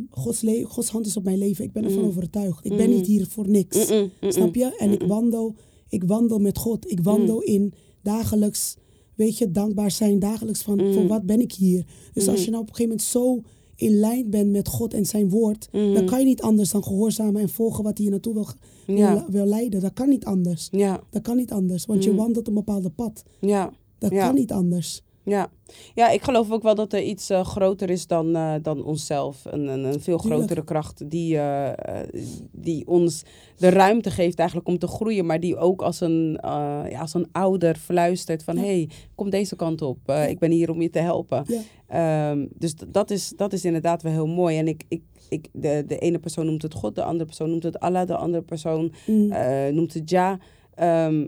Gods, hand is op mijn leven. Ik ben ervan Mhm. overtuigd. Ik ben Mhm. niet hier voor niks. Mm-mm. Snap je? En ik wandel, ik wandel met God. Ik wandel in dagelijks, weet je, dankbaar zijn dagelijks van voor wat ben ik hier. Dus als je nou op een gegeven moment zo in lijn bent met God en zijn woord, dan kan je niet anders dan gehoorzamen en volgen wat hij je naartoe wil, wil, Ja. wil leiden. Dat kan niet anders. Ja, Dat kan niet anders, want je wandelt een bepaalde pad. ja. Dat kan niet anders. Ja. ja, ik geloof ook wel dat er iets eh, groter is dan, eh, dan onszelf. Een, een, een veel grotere kracht die, eh, die ons de ruimte geeft eigenlijk om te groeien. Maar die ook als een, ja, als een ouder fluistert van... Ja. hé, hey, kom deze kant op. Ik ben hier om je te helpen. Ja. Ehm, dus dat is, dat is inderdaad wel heel mooi. En ik, ik, ik, de, de ene persoon noemt het God, de andere persoon noemt het Allah... de andere persoon Mm. noemt het ja. Ehm,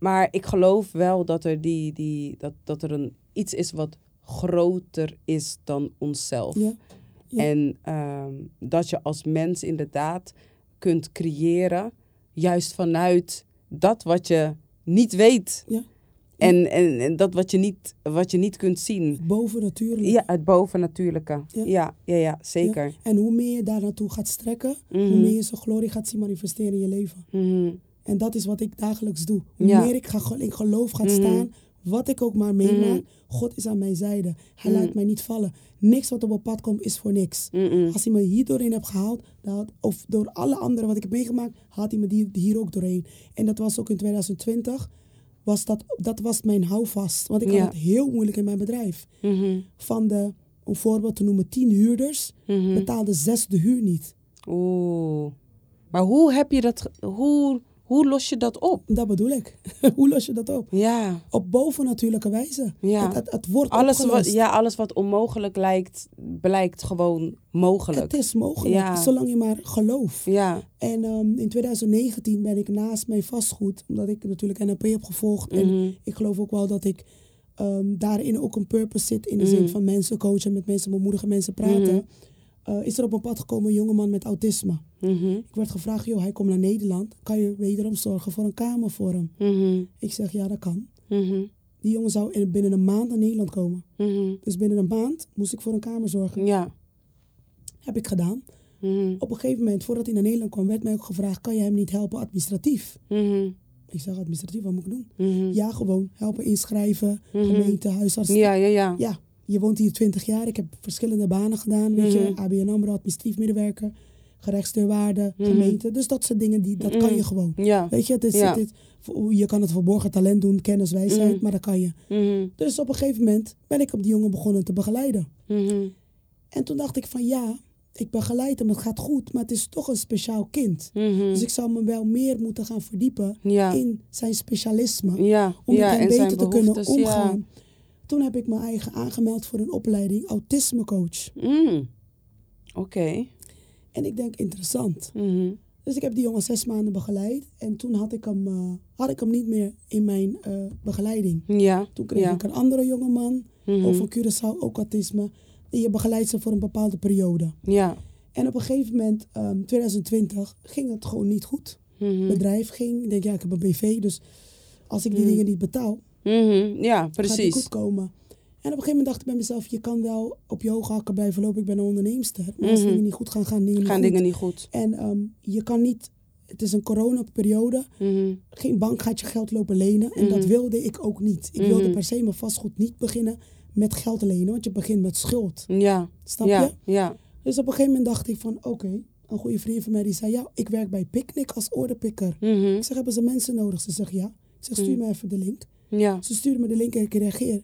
maar ik geloof wel dat er, die, die, dat, dat er een, iets is wat groter is dan onszelf. Ja. Ja. En ehm, dat je als mens inderdaad kunt creëren, juist vanuit dat wat je niet weet. Ja. En, en, en dat wat je niet, wat je niet kunt zien. Boven natuurlijk. Ja, het bovennatuurlijke. Ja. Ja, ja, ja, zeker. En hoe meer je daar naartoe gaat strekken, hoe Mhm. meer je zijn glorie gaat zien manifesteren in je leven. Mhm. En dat is wat ik dagelijks doe. Hoe Ja. meer ik ga, in geloof ga Mhm. staan, wat ik ook maar meemaak, Mhm. God is aan mijn zijde. Hij Mhm. laat mij niet vallen. Niks wat op mijn pad komt is voor niks. Als hij me hier doorheen heeft gehaald, had- of door alle andere wat ik heb meegemaakt, haalt hij me hier ook doorheen. En dat was ook in 2020, was dat, dat was mijn houvast. Want ik Ja. had het heel moeilijk in mijn bedrijf. Van de, om voorbeeld te noemen, tien huurders, Mhm. betaalde zes de huur niet. Oeh. Maar hoe heb je dat, hoe, hoe los je dat op? Dat bedoel ik. Hoe los je dat op? Ja, Op bovennatuurlijke wijze. Ja. Het, het, het wordt alles opgelost. wat, ja, alles wat onmogelijk lijkt, blijkt gewoon mogelijk. Het is mogelijk, Ja. zolang je maar gelooft. Ja, En ehm, in 2019 ben ik naast mijn vastgoed, omdat ik natuurlijk NLP heb gevolgd. En Mhm. ik geloof ook wel dat ik ehm, daarin ook een purpose zit. In de Mhm. zin van mensen coachen, met mensen bemoedigen, mensen praten. Mhm. Eh, is er op mijn pad gekomen een jongeman met autisme. Mhm. Ik werd gevraagd, joh, hij komt naar Nederland. Kan je wederom zorgen voor een kamer voor hem? Mhm. Ik zeg, ja, dat kan. Mhm. Die jongen zou in, binnen een maand naar Nederland komen. Dus binnen een maand moest ik voor een kamer zorgen. Ja. Heb ik gedaan. Op een gegeven moment, voordat hij naar Nederland kwam, werd mij ook gevraagd: kan je hem niet helpen administratief? Ik zeg: administratief, wat moet ik doen? Ja, gewoon helpen inschrijven, gemeente, huisarts. Ja, ja, ja. Ja, je woont hier 20 jaar. Ik heb verschillende banen gedaan. Weet je, Mhm. ABN AMRO, administratief medewerker, gerechtsdeurwaarde, Mhm. gemeente. Dus dat soort dingen, die, dat kan Mhm. je gewoon. Ja. Weet je, het is, Ja. het is- je kan het verborgen talent doen, kennis, wijsheid, maar dat kan je. Dus op een gegeven moment ben ik op die jongen begonnen te begeleiden. En toen dacht ik van ja, ik begeleid hem, het gaat goed, maar het is toch een speciaal kind. Dus ik zou me wel meer moeten gaan verdiepen Ja. in zijn specialisme. Ja. Om ja. met hem beter te kunnen omgaan. Toen heb ik mijn eigen aangemeld voor een opleiding autismecoach. Mm. Oké. En ik denk interessant. Mhm. Dus ik heb die jongen zes maanden begeleid. En toen had ik hem, eh, had ik hem niet meer in mijn eh, begeleiding. Ja. Toen kreeg ja. ik een andere jongeman, Mhm. ook van Curaçao, ook autisme. En je begeleidt ze voor een bepaalde periode. Ja. En op een gegeven moment, ehm 2020, ging het gewoon niet goed. Mhm. bedrijf ging. Ik denk, ja, ik heb een BV, dus als ik die Mm. dingen niet betaal, Mhm, Ja, Gaat niet goed precies. komen. En op een gegeven moment dacht ik bij mezelf, je kan wel op je hoge hakken blijven lopen. Ik ben een onderneemster. Maar als Mhm. dingen niet goed gaan, gaan dingen niet Gaan goed. dingen niet goed. En ehm, je kan niet, het is een coronaperiode. Mhm, Geen bank gaat je geld lopen lenen. En dat Mhm. wilde ik ook niet. Ik wilde Mhm. per se mijn vastgoed niet beginnen met geld lenen. Want je begint met schuld. Ja, Snap ja, je? ja. Dus op een gegeven moment dacht ik van, oké. een goede vriend van mij die zei, ja, ik werk bij Picnic als orderpicker. Ik zeg, hebben ze mensen nodig? Ze zegt, ja. Ik zeg, stuur me even de link. Ja, Ze stuurde me de link en ik reageer.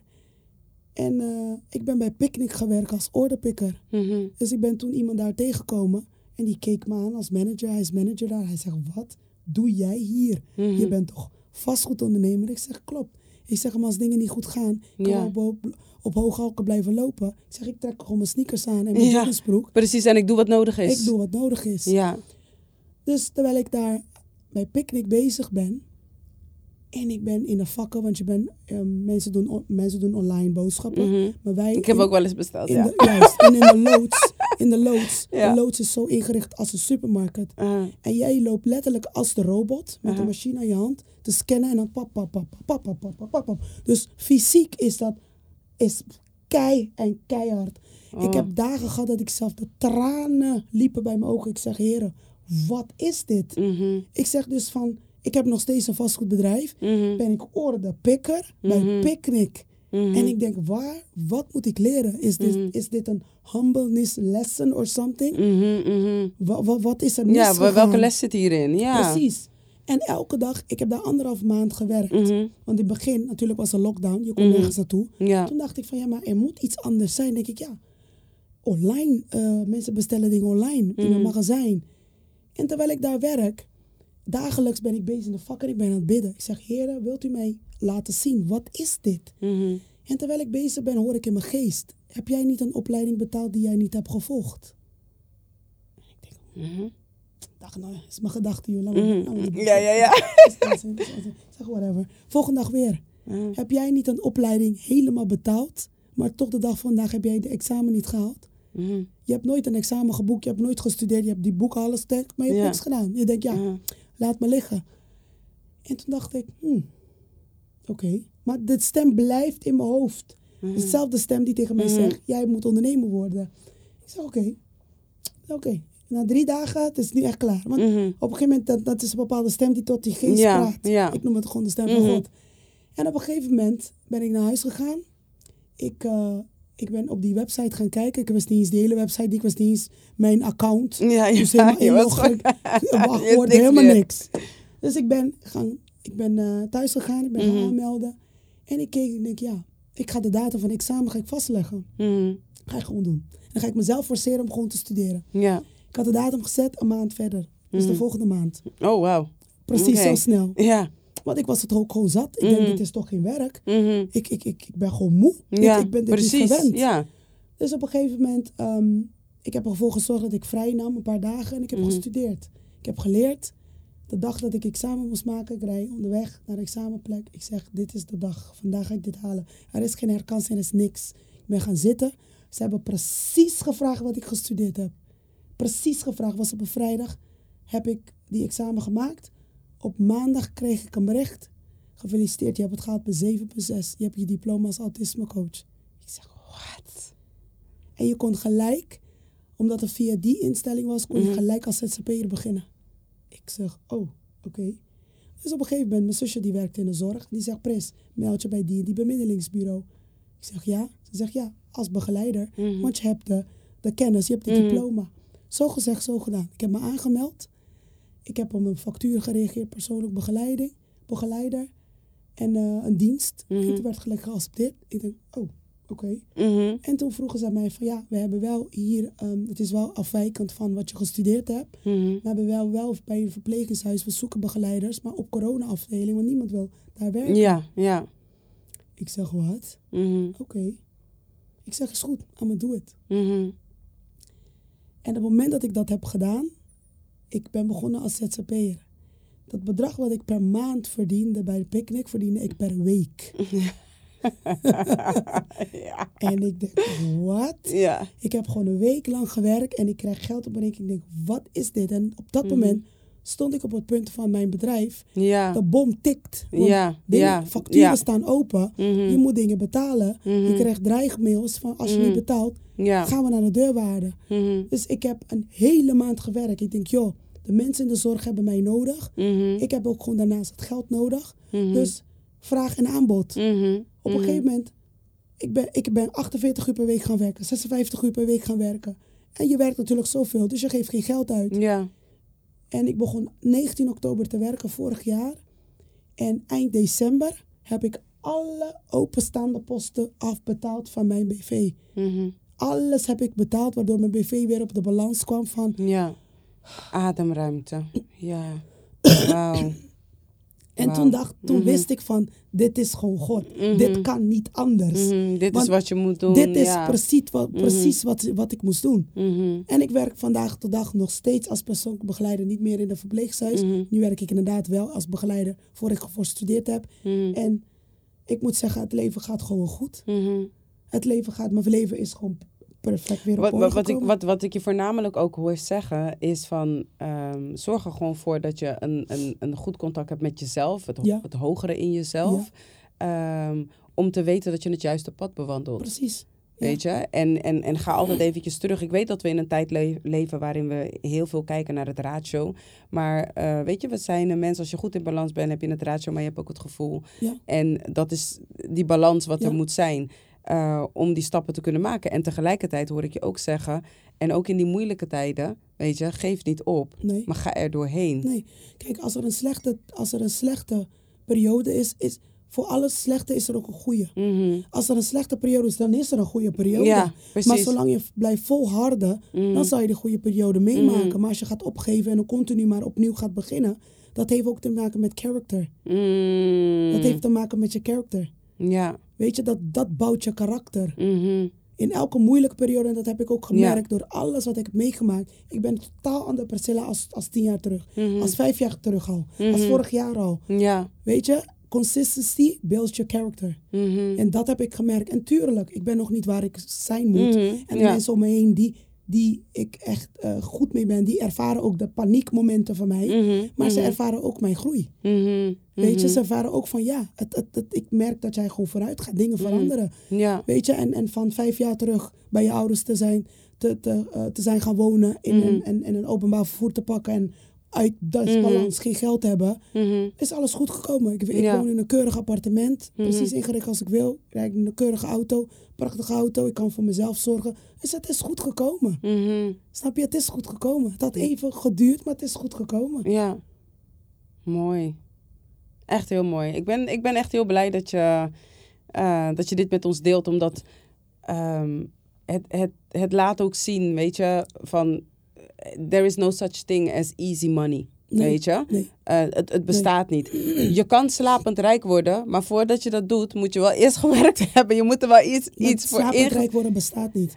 En eh, ik ben bij Picnic gewerkt als orderpicker. mhm, Dus ik ben toen iemand daar tegengekomen. En die keek me aan als manager. Hij is manager daar. Hij zegt, wat doe jij hier? mhm. Je bent toch vastgoedondernemer? Ik zeg, klopt. Ik zeg, maar als dingen niet goed gaan, kan Ja. op, op, op hoge halken blijven lopen. Ik zeg, ik trek gewoon mijn sneakers aan en mijn Ja. Precies, en ik doe wat nodig is. Ik doe wat nodig is. Ja, Dus terwijl ik daar bij Picnic bezig ben. En ik ben in de vakken, want je bent, ehm, mensen, doen, mensen doen online boodschappen. Mhm. Maar wij ik heb ook wel eens besteld, ja. De, juist, en in de loods. In de loods. De loods is zo ingericht als een supermarkt. Ah. En jij loopt letterlijk als de robot met de ah. machine aan je hand te scannen en dan pap, pap, pap, pap, pap, pap, pap, pap. Dus fysiek is dat is kei en keihard. Oh. Ik heb dagen gehad dat ik zelf de tranen liepen bij mijn ogen. Ik zeg, heren, wat is dit? Mhm. Ik zeg dus van ik heb nog steeds een vastgoedbedrijf. mhm, Ben ik orderpicker bij Mhm. Picnic. mhm. En ik denk, waar, wat moet ik leren? Is dit, Mhm. is dit een humbleness lesson or something? Mhm, mhm. Wa- wa- wat is er Ja, misgegaan? wel- welke les zit hierin? Ja. Precies. En elke dag, ik heb daar anderhalf maand gewerkt. Want in het begin, natuurlijk was er lockdown, je kon nergens naartoe. Ja. Toen dacht ik van, ja, maar er moet iets anders zijn. denk ik, ja, online, eh, mensen bestellen dingen online, in een magazijn. En terwijl ik daar werk, dagelijks ben ik bezig in de vakken, ik ben aan het bidden. Ik zeg, heren, wilt u mij laten zien, wat is dit? Mhm. En terwijl ik bezig ben, hoor ik in mijn geest, heb jij niet een opleiding betaald die jij niet hebt gevolgd? Ik dacht, nou, is mijn gedachte, joh. Mhm. Ja, ja, ja. Zeg, whatever. Volgende dag weer. Mhm. Heb jij niet een opleiding helemaal betaald, maar toch de dag van vandaag heb jij de examen niet gehaald? Je hebt nooit een examen geboekt, je hebt nooit gestudeerd, je hebt die boeken alles sterk, maar je hebt Ja. niks gedaan. Je denkt, ja. Laat me liggen. En toen dacht ik, hmm, oké. Maar de stem blijft in mijn hoofd. Mhm. Dezelfde stem die tegen mij Mhm. zegt, jij moet ondernemer worden. Ik zeg, oké, oké. Na drie dagen, het is nu echt klaar. Want Mhm. op een gegeven moment, dat, dat is een bepaalde stem die tot die geest Ja, praat. ja. Ik noem het gewoon de stem van. God. En op een gegeven moment ben ik naar huis gegaan. Ik, eh, ik ben op die website gaan kijken. Ik wist niet eens die hele website, ik wist niet eens mijn account. Ja, ja. Dus helemaal was inloggen. Wachtwoord, helemaal meer. niks. Dus ik ben, gaan, ik ben eh, thuis gegaan, ik ben Mhm. gaan aanmelden. En ik keek en denk, ja, ik ga de datum van examen ga ik vastleggen. Mhm. Ga ik gewoon doen. En dan ga ik mezelf forceren om gewoon te studeren. Ja. Ik had de datum gezet, een maand verder. Dus de Mhm. volgende maand. Oh, wauw. Precies zo snel. Ja. Want ik was het ook gewoon zat. Ik denk, Mhm. dit is toch geen werk. Mhm. Ik, ik, ik, ik ben gewoon moe. Ik- Ja, ik ben dit niet precies. gewend. Ja. Dus op een gegeven moment, ehm, ik heb ervoor gezorgd dat ik vrij nam, een paar dagen. En ik heb Mhm. gestudeerd. Ik heb geleerd. De dag dat ik examen moest maken, ik rij onderweg naar de examenplek. Ik zeg, dit is de dag. Vandaag ga ik dit halen. Er is geen herkansing, er is niks. Ik ben gaan zitten. Ze hebben precies gevraagd wat ik gestudeerd heb. Precies gevraagd. Was op een vrijdag. Heb ik die examen gemaakt. Op maandag kreeg ik een bericht. Gefeliciteerd, je hebt het gehaald met 7,6. Je hebt je diploma als autismecoach. Ik zeg, wat? En je kon gelijk, omdat het via die instelling was, kon je Mhm. gelijk als ZZP'er beginnen. Ik zeg, oh, oké. Dus op een gegeven moment, mijn zusje die werkt in de zorg, die zegt, Pris, meld je bij die, die bemiddelingsbureau. Ik zeg, ja. Ze zegt, ja, als begeleider. Mhm. Want je hebt de, de kennis, je hebt het Mhm. diploma. Zo gezegd, zo gedaan. Ik heb me aangemeld. Ik heb op een factuur gereageerd, persoonlijk begeleiding, begeleider. En eh, een dienst. Mhm. En toen werd gelijk geaccepteerd. Ik denk, oh, oké. Mhm. En toen vroegen ze aan mij van, ja, we hebben wel hier, ehm, het is wel afwijkend van wat je gestudeerd hebt. Mhm. We hebben wel, wel bij een verpleeghuis, we zoeken begeleiders, maar op corona-afdeling, want niemand wil daar werken. Ja, ja. Ik zeg, wat? Mhm. Oké. Ik zeg, is goed, I'm gonna do it. Mhm. En op het moment dat ik dat heb gedaan, ik ben begonnen als ZZP'er. Dat bedrag wat ik per maand verdiende bij de picknick, verdiende ik per week. ja. En ik denk, wat? Ja. Ik heb gewoon een week lang gewerkt en ik krijg geld op mijn rekening. Ik denk, wat is dit? En op dat Mhm. moment stond ik op het punt van mijn bedrijf. Ja. De bom tikt. Ja, dingen- ja, facturen ja. staan open. Mhm. Je moet dingen betalen. Je Mhm. krijgt dreigmails van als je niet betaalt, gaan we naar de deurwaarde. Dus ik heb een hele maand gewerkt. Ik denk, joh, de mensen in de zorg hebben mij nodig. Mhm. Ik heb ook gewoon daarnaast het geld nodig. Mhm. Dus vraag en aanbod. Mhm. Op een gegeven moment, ik ben, ik ben 48 uur per week gaan werken, 56 uur per week gaan werken. En je werkt natuurlijk zoveel, dus je geeft geen geld uit. Ja. En ik begon 19 oktober te werken vorig jaar. En eind december heb ik alle openstaande posten afbetaald van mijn BV. Alles heb ik betaald, waardoor mijn BV weer op de balans kwam van... Ja. Ademruimte. Ja. Wauw. En toen, dacht, toen Mhm. wist ik van, dit is gewoon God. Mhm. Dit kan niet anders. Mhm. Dit is wat je moet doen. Dit is ja. precies, wat, precies wat, wat ik moest doen. En ik werk vandaag de dag nog steeds als persoonlijke begeleider, niet meer in een verpleeghuis. Nu werk ik inderdaad wel als begeleider voor ik gestudeerd heb. En ik moet zeggen, het leven gaat gewoon goed. Het leven gaat, mijn leven is gewoon perfect weer op Wat, wat, wat, ik, wat, wat ik je voornamelijk ook hoor zeggen is van ehm, zorg er gewoon voor dat je een, een, een goed contact hebt met jezelf, het, Ja. het hogere in jezelf, ehm, om te weten dat je het juiste pad bewandelt. Precies. Weet je? En, en, en ga altijd eventjes terug. Ik weet dat we in een tijd le- leven waarin we heel veel kijken naar het ratio. Maar eh, weet je, we zijn een mensen, als je goed in balans bent, heb je het ratio, maar je hebt ook het gevoel. Ja. En dat is die balans wat er moet zijn eh, om die stappen te kunnen maken. En tegelijkertijd hoor ik je ook zeggen, en ook in die moeilijke tijden, weet je, geef niet op, Nee. maar ga er doorheen. Nee. Kijk, als er een slechte, als er een slechte periode is, is voor alles slechte is er ook een goede. Mhm. Als er een slechte periode is, dan is er een goede periode. Ja. Maar zolang je blijft volharden, Mhm. dan zal je de goede periode meemaken. Mhm. Maar als je gaat opgeven en dan continu maar opnieuw gaat beginnen, dat heeft ook te maken met character. Dat heeft te maken met je character. Ja. Weet je, dat, dat bouwt je karakter. Mhm. In elke moeilijke periode, en dat heb ik ook gemerkt door alles wat ik heb meegemaakt. Ik ben totaal andere Priscilla als, als tien jaar terug. Mhm. Als vijf jaar terug al. Als Mhm. vorig jaar al. Ja. Weet je, consistency builds your character. En dat heb ik gemerkt. En tuurlijk, ik ben nog niet waar ik zijn moet. En de ja. mensen om me heen die, die ik echt eh, goed mee ben, die ervaren ook de paniekmomenten van mij. Mhm, Maar ze mhm. ervaren ook mijn groei. Mhm, Weet je, ze ervaren ook van ja, het, het, het- ik merk dat jij gewoon vooruit gaat, dingen veranderen. Ja. Weet je, en, en van vijf jaar terug bij je ouders te zijn, te, te, eh, te zijn gaan wonen in, een, en, en een openbaar vervoer te pakken en uit Mhm. balans geen geld hebben, Mhm. is alles goed gekomen. Ik, ik Ja. woon in een keurig appartement, Mhm. precies ingericht als ik wil. Ik rijd in een keurige auto, prachtige auto, ik kan voor mezelf zorgen. Dus het is goed gekomen. Snap je? Het is goed gekomen. Het had even geduurd, maar het is goed gekomen. Ja. Mooi. Echt heel mooi. Ik ben, ik ben echt heel blij dat je, eh, dat je dit met ons deelt, omdat ehm, het, het, het laat ook zien, weet je, van there is no such thing as easy money. Nee, Weet Eh, het, het bestaat niet. Je kan slapend rijk worden, maar voordat je dat doet, moet je wel eerst gewerkt hebben. Je moet er wel iets, Maar iets voor slapend inge... rijk worden bestaat niet.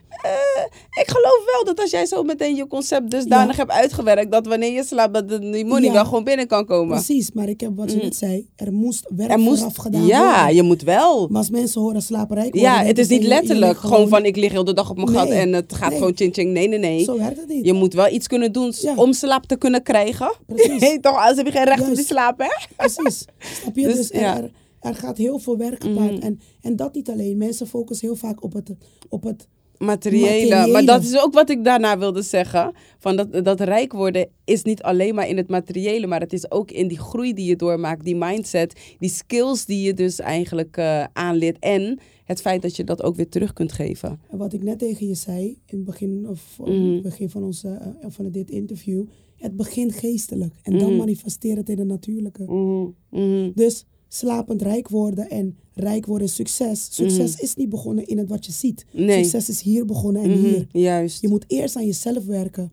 Ik geloof wel dat als jij zo meteen je concept dusdanig Ja. hebt uitgewerkt, dat wanneer je slaapt, dat die money Ja. wel gewoon binnen kan komen. Precies, maar ik heb wat je Mhm. net zei, er moest werk Er vooraf gedaan ja, worden. je moet wel. Maar als mensen horen slapen rijk worden... Ja, het is niet letterlijk gewoon van ik lig heel de dag op mijn gat en het gaat Nee. gewoon ching ching. Nee, nee, nee. Zo werkt het niet. Je moet wel iets kunnen doen Ja. om slaap te kunnen krijgen. Precies. Toch? Heb je geen recht op die Juist. slaap, hè? Precies. Snap je? Dus, Dus, er, ja. er, gaat heel veel werk gepaard. Mhm. En, en dat niet alleen. Mensen focussen heel vaak op het, op het Materiële. Maar dat is ook wat ik daarna wilde zeggen. Van dat, dat rijk worden is niet alleen maar in het materiële, maar het is ook in die groei die je doormaakt, die mindset, die skills die je dus eigenlijk aanleert. En het feit dat je dat ook weer terug kunt geven. En wat ik net tegen je zei, in het begin, of, Mhm. het begin van, onze, eh, van dit interview, het begint geestelijk. En dan Mhm. manifesteert het in het natuurlijke. Mhm, mhm. Dus slapend rijk worden en rijk worden is succes. Succes is niet begonnen in het wat je ziet. Nee. Succes is hier begonnen en hier. Juist. Je moet eerst aan jezelf werken.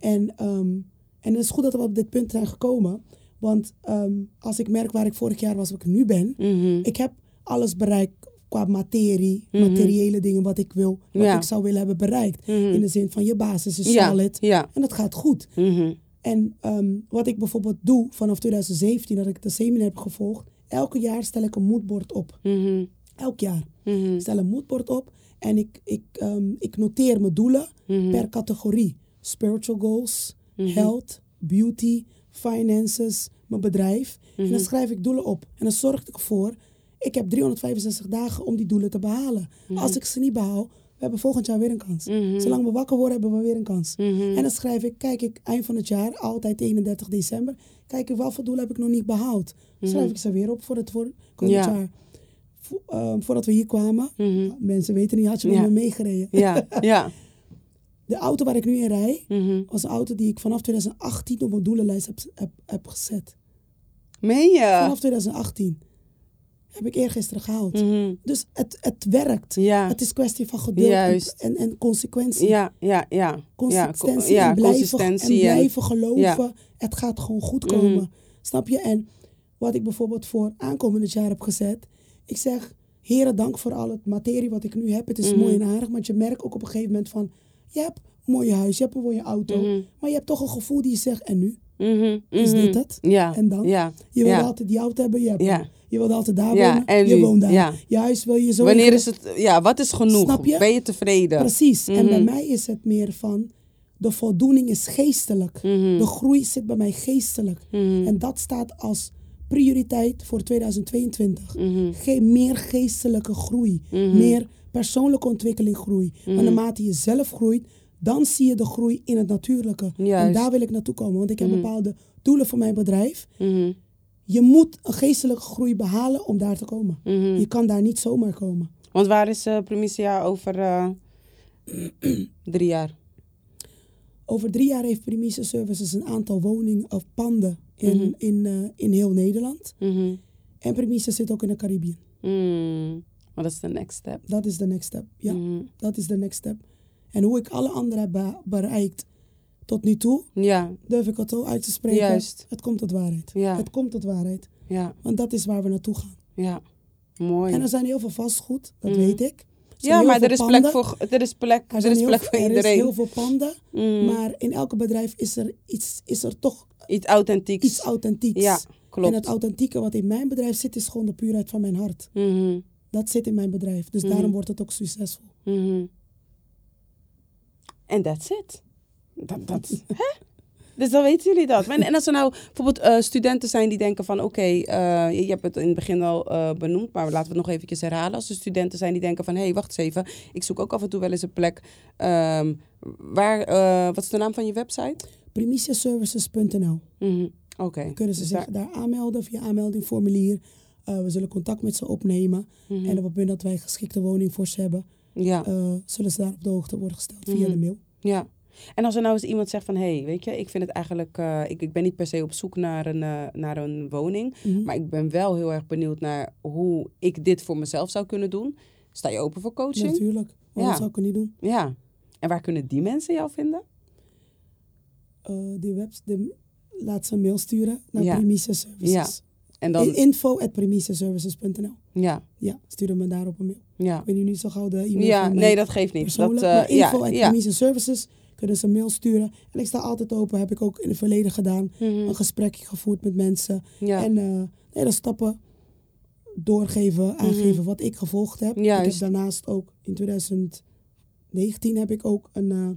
En, ehm, en het is goed dat we op dit punt zijn gekomen. Want ehm, als ik merk waar ik vorig jaar was, waar ik nu ben. Ik heb alles bereikt qua materie, materiële dingen wat ik wil, wat Ja. ik zou willen hebben bereikt. In de zin van je basis is Ja, solid. ja. En dat gaat goed. Mhm, En ehm, wat ik bijvoorbeeld doe vanaf 2017, dat ik de seminar heb gevolgd. Elke jaar stel ik een moodboard op. mhm, Elk jaar. mhm, Ik stel een moodboard op en ik, ik, ehm, ik noteer mijn doelen mhm. per categorie. Spiritual goals, Mhm. health, beauty, finances, mijn bedrijf. En Mhm. dan schrijf ik doelen op. En dan zorg ik ervoor, ik heb 365 dagen om die doelen te behalen. Als ik ze niet behaal, we hebben volgend jaar weer een kans. Mhm. Zolang we wakker worden, hebben we weer een kans. Mhm. En dan schrijf ik, kijk ik eind van het jaar, altijd 31 december, kijk ik wat voor doelen heb ik nog niet behaald. Dan schrijf ik ze weer op voor het voor komend Mhm. Ja. jaar. Vo- ehm, voordat we hier kwamen, Mhm. mensen weten niet, had je met Ja. me meegereden. Ja, ja. De auto waar ik nu in rij, Mhm. was een auto die ik vanaf 2018 op mijn doelenlijst heb, heb, heb gezet. Meen je? Vanaf 2018 heb ik eergisteren gehaald. Mhm. Dus het, het werkt. Ja. Het is kwestie van geduld en, Juist. en, en consequentie. Ja, ja, ja. Consistentie ja, en, blijven, consistentie en en- blijven geloven. ja. Het gaat gewoon goed komen. Mhm. Snap je? En wat ik bijvoorbeeld voor aankomend jaar heb gezet. Ik zeg, heren dank voor al het materie wat ik nu heb. Het is Mhm. mooi en aardig. Maar je merkt ook op een gegeven moment van... Je hebt een mooi huis, je hebt een mooie auto. Maar je hebt toch een gevoel die je zegt, en nu? Is dit het? Ja. En dan? Ja. Je ja. altijd die auto hebben, je hebt. Je wilde altijd daar Ja, wonen, en je woont daar. Ja. Je huis wil je zo... Wanneer is het... Ja, wat is genoeg? Snap je? Ben je tevreden? Precies. En bij Mhm. mij is het meer van... De voldoening is geestelijk. Mhm. De groei zit bij mij geestelijk. Mhm. En dat staat als prioriteit voor 2022. Mhm. Ge meer geestelijke groei. Meer persoonlijke ontwikkeling groei. Maar naarmate je zelf groeit, dan zie je de groei in het natuurlijke. En daar wil ik naartoe komen. Want ik heb bepaalde doelen voor mijn bedrijf. Je moet een geestelijke groei behalen om daar te komen. Mhm. Je kan daar niet zomaar komen. Want waar is Primicia over eh, drie jaar? Over drie jaar heeft Primicia Services een aantal woningen of panden in, Mhm. in, eh, in heel Nederland. Mhm. En Primicia zit ook in de Caribbean. Mm. Maar dat is de next step. Dat is de next step. Ja, dat is de next step. En hoe ik alle anderen heb be- bereikt tot nu toe, Ja, durf ik het zo uit te spreken. Juist. Het komt tot waarheid. Ja. Het komt tot waarheid. ja, Want dat is waar we naartoe gaan. ja. Mooi. En er zijn heel veel vastgoed, dat Mhm. weet ik. Ja, maar er is, panden. plek voor, er is plek, Er, er is heel plek veel- voor er is iedereen. heel veel panden, Mm. maar in elke bedrijf is er, iets, is er toch Iets authentieks. iets authentieks. Ja, klopt. En het authentieke wat in mijn bedrijf zit, is gewoon de puurheid van mijn hart. Mhm. Dat zit in mijn bedrijf. Dus Mhm. daarom wordt het ook succesvol. Mhm. En that's it. Dat, dat, hè? Dus dan weten jullie dat. En, en als er nou bijvoorbeeld eh, studenten zijn die denken van... oké, eh, je, je hebt het in het begin al eh, benoemd... maar laten we het nog eventjes herhalen. Als er studenten zijn die denken van... hé, hey, wacht eens even. Ik zoek ook af en toe wel eens een plek. Ehm, waar, wat is de naam van je website? Primiciaservices.nl Mhm. Oké. Kunnen ze Dus zich daar aanmelden via aanmeldingformulier. We zullen contact met ze opnemen. Mhm. En op het moment dat wij een geschikte woning voor ze hebben... Ja. zullen ze daar op de hoogte worden gesteld via Mhm. de mail. Ja. En als er nou eens iemand zegt van... hé, hey, weet je, ik vind het eigenlijk... eh, ik, ik ben niet per se op zoek naar een, eh, naar een woning... Mhm. Maar ik ben wel heel erg benieuwd naar hoe ik dit voor mezelf zou kunnen doen. Sta je open voor coaching? Natuurlijk. Waarom Ja. zou ik het niet doen? Ja. En waar kunnen die mensen jou vinden? Eh, die webs, de, laat ze een mail sturen naar Ja. Services. Ja. En dan... Info at Ja, Ja, stuur me daarop een mail. ja. Ik weet nu niet zo gauw de e-mail Ja, nee, dat geeft niet. Dat, maar info ja, at ja. Primicia Services kunnen ze een mail sturen. En ik sta altijd open. Heb ik ook in het verleden gedaan. Mhm. Een gesprekje gevoerd met mensen. Ja. En eh nee, de stappen doorgeven, aangeven wat ik gevolgd heb. Ik Mhm. Heb daarnaast ook in 2019 heb ik ook een, eh,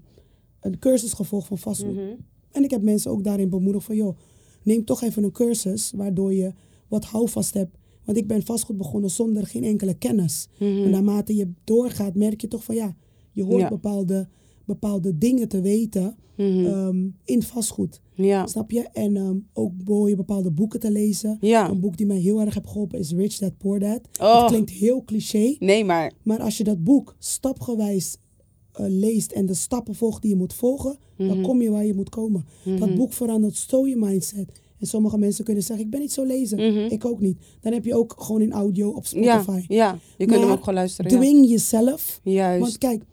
een cursus gevolgd van vastgoed. Mhm. En ik heb mensen ook daarin bemoedigd van, joh, neem toch even een cursus waardoor je wat houvast hebt. Want ik ben vastgoed begonnen zonder geen enkele kennis. Mhm. En naarmate je doorgaat, merk je toch van, ja, je hoort Ja. bepaalde, bepaalde dingen te weten Mhm. ehm, in vastgoed. Ja. Snap je? En ehm, ook hoor je bepaalde boeken te lezen. Ja. Een boek die mij heel erg heeft geholpen is Rich Dad Poor Dad. Oh. Het klinkt heel cliché, Nee, maar... maar als je dat boek stapgewijs eh, leest en de stappen volgt die je moet volgen, Mhm. dan kom je waar je moet komen. Dat boek verandert zo je mindset. En sommige mensen kunnen zeggen, ik ben niet zo lezer. Mhm. Ik ook niet. Dan heb je ook gewoon in audio op Spotify. ja. Je kunt hem ook gewoon luisteren. ja. Dwing jezelf. Juist. Want kijk,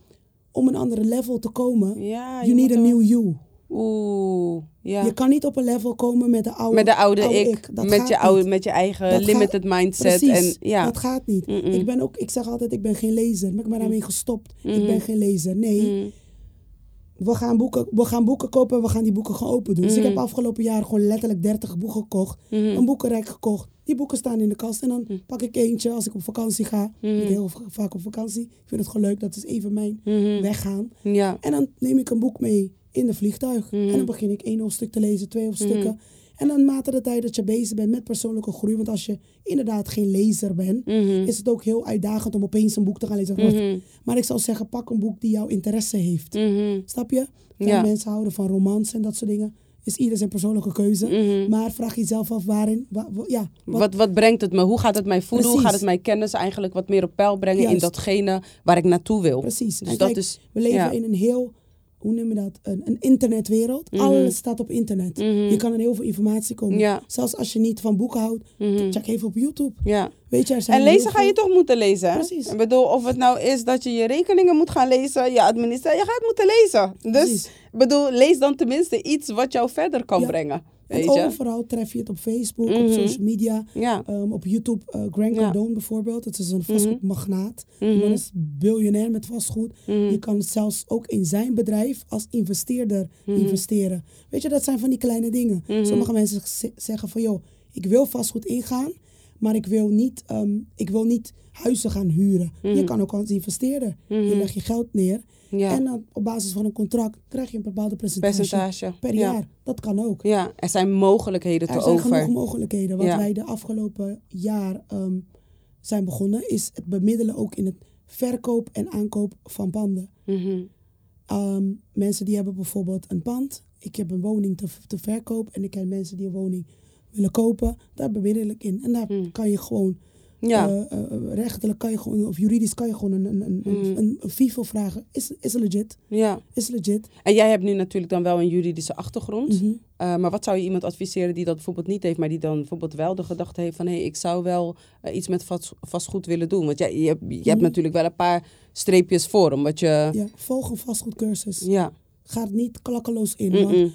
om een andere level te komen, ja, you need a new you. Oeh, ja. Je kan niet op een level komen met de oude, met de oude, ik. Dat met, je oude niet. met je eigen Dat gaat- limited mindset. Precies, En, ja. dat gaat niet. Ik ben ook, ik zeg altijd, ik ben geen lezer. Maar ik ben daarmee gestopt. Ik ben geen lezer. Nee, Mhm. we, gaan boeken, we gaan boeken kopen en we gaan die boeken gewoon open doen. Dus ik heb afgelopen jaar gewoon letterlijk 30 boeken gekocht. Een boekenrek gekocht. Die boeken staan in de kast. En dan pak ik eentje als ik op vakantie ga. Mhm. Ik ben heel vaak op vakantie. Ik vind het gewoon leuk. Dat is even mijn Mhm. weggaan. Ja. En dan neem ik een boek mee in de vliegtuig. En dan begin ik één hoofdstuk te lezen, twee hoofdstukken. En dan mate de tijd dat je bezig bent met persoonlijke groei. Want als je inderdaad geen lezer bent, is het ook heel uitdagend om opeens een boek te gaan lezen. Maar ik zou zeggen, pak een boek die jouw interesse heeft. Snap je? Ja. mensen houden van romans en dat soort dingen. Is ieder zijn persoonlijke keuze. Mhm. Maar vraag jezelf af waarin, wa- wa- ja, wat, Wat, wat brengt het me? Hoe gaat het mij voeden? Hoe gaat het mijn kennis eigenlijk wat meer op peil brengen in datgene waar ik naartoe wil? precies. Dus en dat kijk, is, we leven ja. in een heel, hoe noem je dat? Een, een internetwereld. Mhm. Alles staat op internet. Mhm. Je kan aan heel veel informatie komen. Ja. Zelfs als je niet van boeken houdt, Mhm. check even op YouTube. Ja. Weet je, er zijn En lezen ga je toch moeten lezen, hè? Precies. Ik bedoel, of het nou is dat je je rekeningen moet gaan lezen, je administratie, je gaat moeten lezen. Dus, Precies. ik bedoel, lees dan tenminste iets wat jou verder kan Ja. brengen. En Weet je? overal tref je het op Facebook, Mhm. op social media, Ja. ehm, op YouTube. eh Grant Ja. Cardone bijvoorbeeld, dat is een vastgoedmagnaat. Die Mhm. man is biljonair met vastgoed. Mhm. Je kan zelfs ook in zijn bedrijf als investeerder Mhm. investeren. Weet je, dat zijn van die kleine dingen. Mhm. Sommige mensen zeggen van, joh, ik wil vastgoed ingaan, maar ik wil niet, ehm, ik wil niet huizen gaan huren. Mhm. Je kan ook als investeerder. Je Mhm. legt je geld neer Ja. en dan op basis van een contract krijg je een bepaalde percentage, Percentage. per ja. jaar. Dat kan ook. Ja, er zijn mogelijkheden Er te zijn over. genoeg mogelijkheden. Wat Ja. wij de afgelopen jaar ehm, zijn begonnen, is het bemiddelen ook in het verkoop en aankoop van panden. Mhm. Ehm, mensen die hebben bijvoorbeeld een pand. Ik heb een woning te, te verkoop en ik ken mensen die een woning willen kopen. Daar bemiddel ik in. En daar Hmm. kan je gewoon, Ja. eh, rechtelijk kan je gewoon, of juridisch kan je gewoon een, een, een, Hmm. een, een, een FIFO vragen. Is, is legit. ja. Is legit. En jij hebt nu natuurlijk dan wel een juridische achtergrond. Mhm. Eh, maar wat zou je iemand adviseren die dat bijvoorbeeld niet heeft, maar die dan bijvoorbeeld wel de gedachte heeft van hé, ik zou wel iets met vast, vastgoed willen doen? Want jij, je, hebt- je hebt Mhm. natuurlijk wel een paar streepjes voor, omdat je. Ja. Volg een vastgoedcursus. ja. Ga er niet klakkeloos in. Want.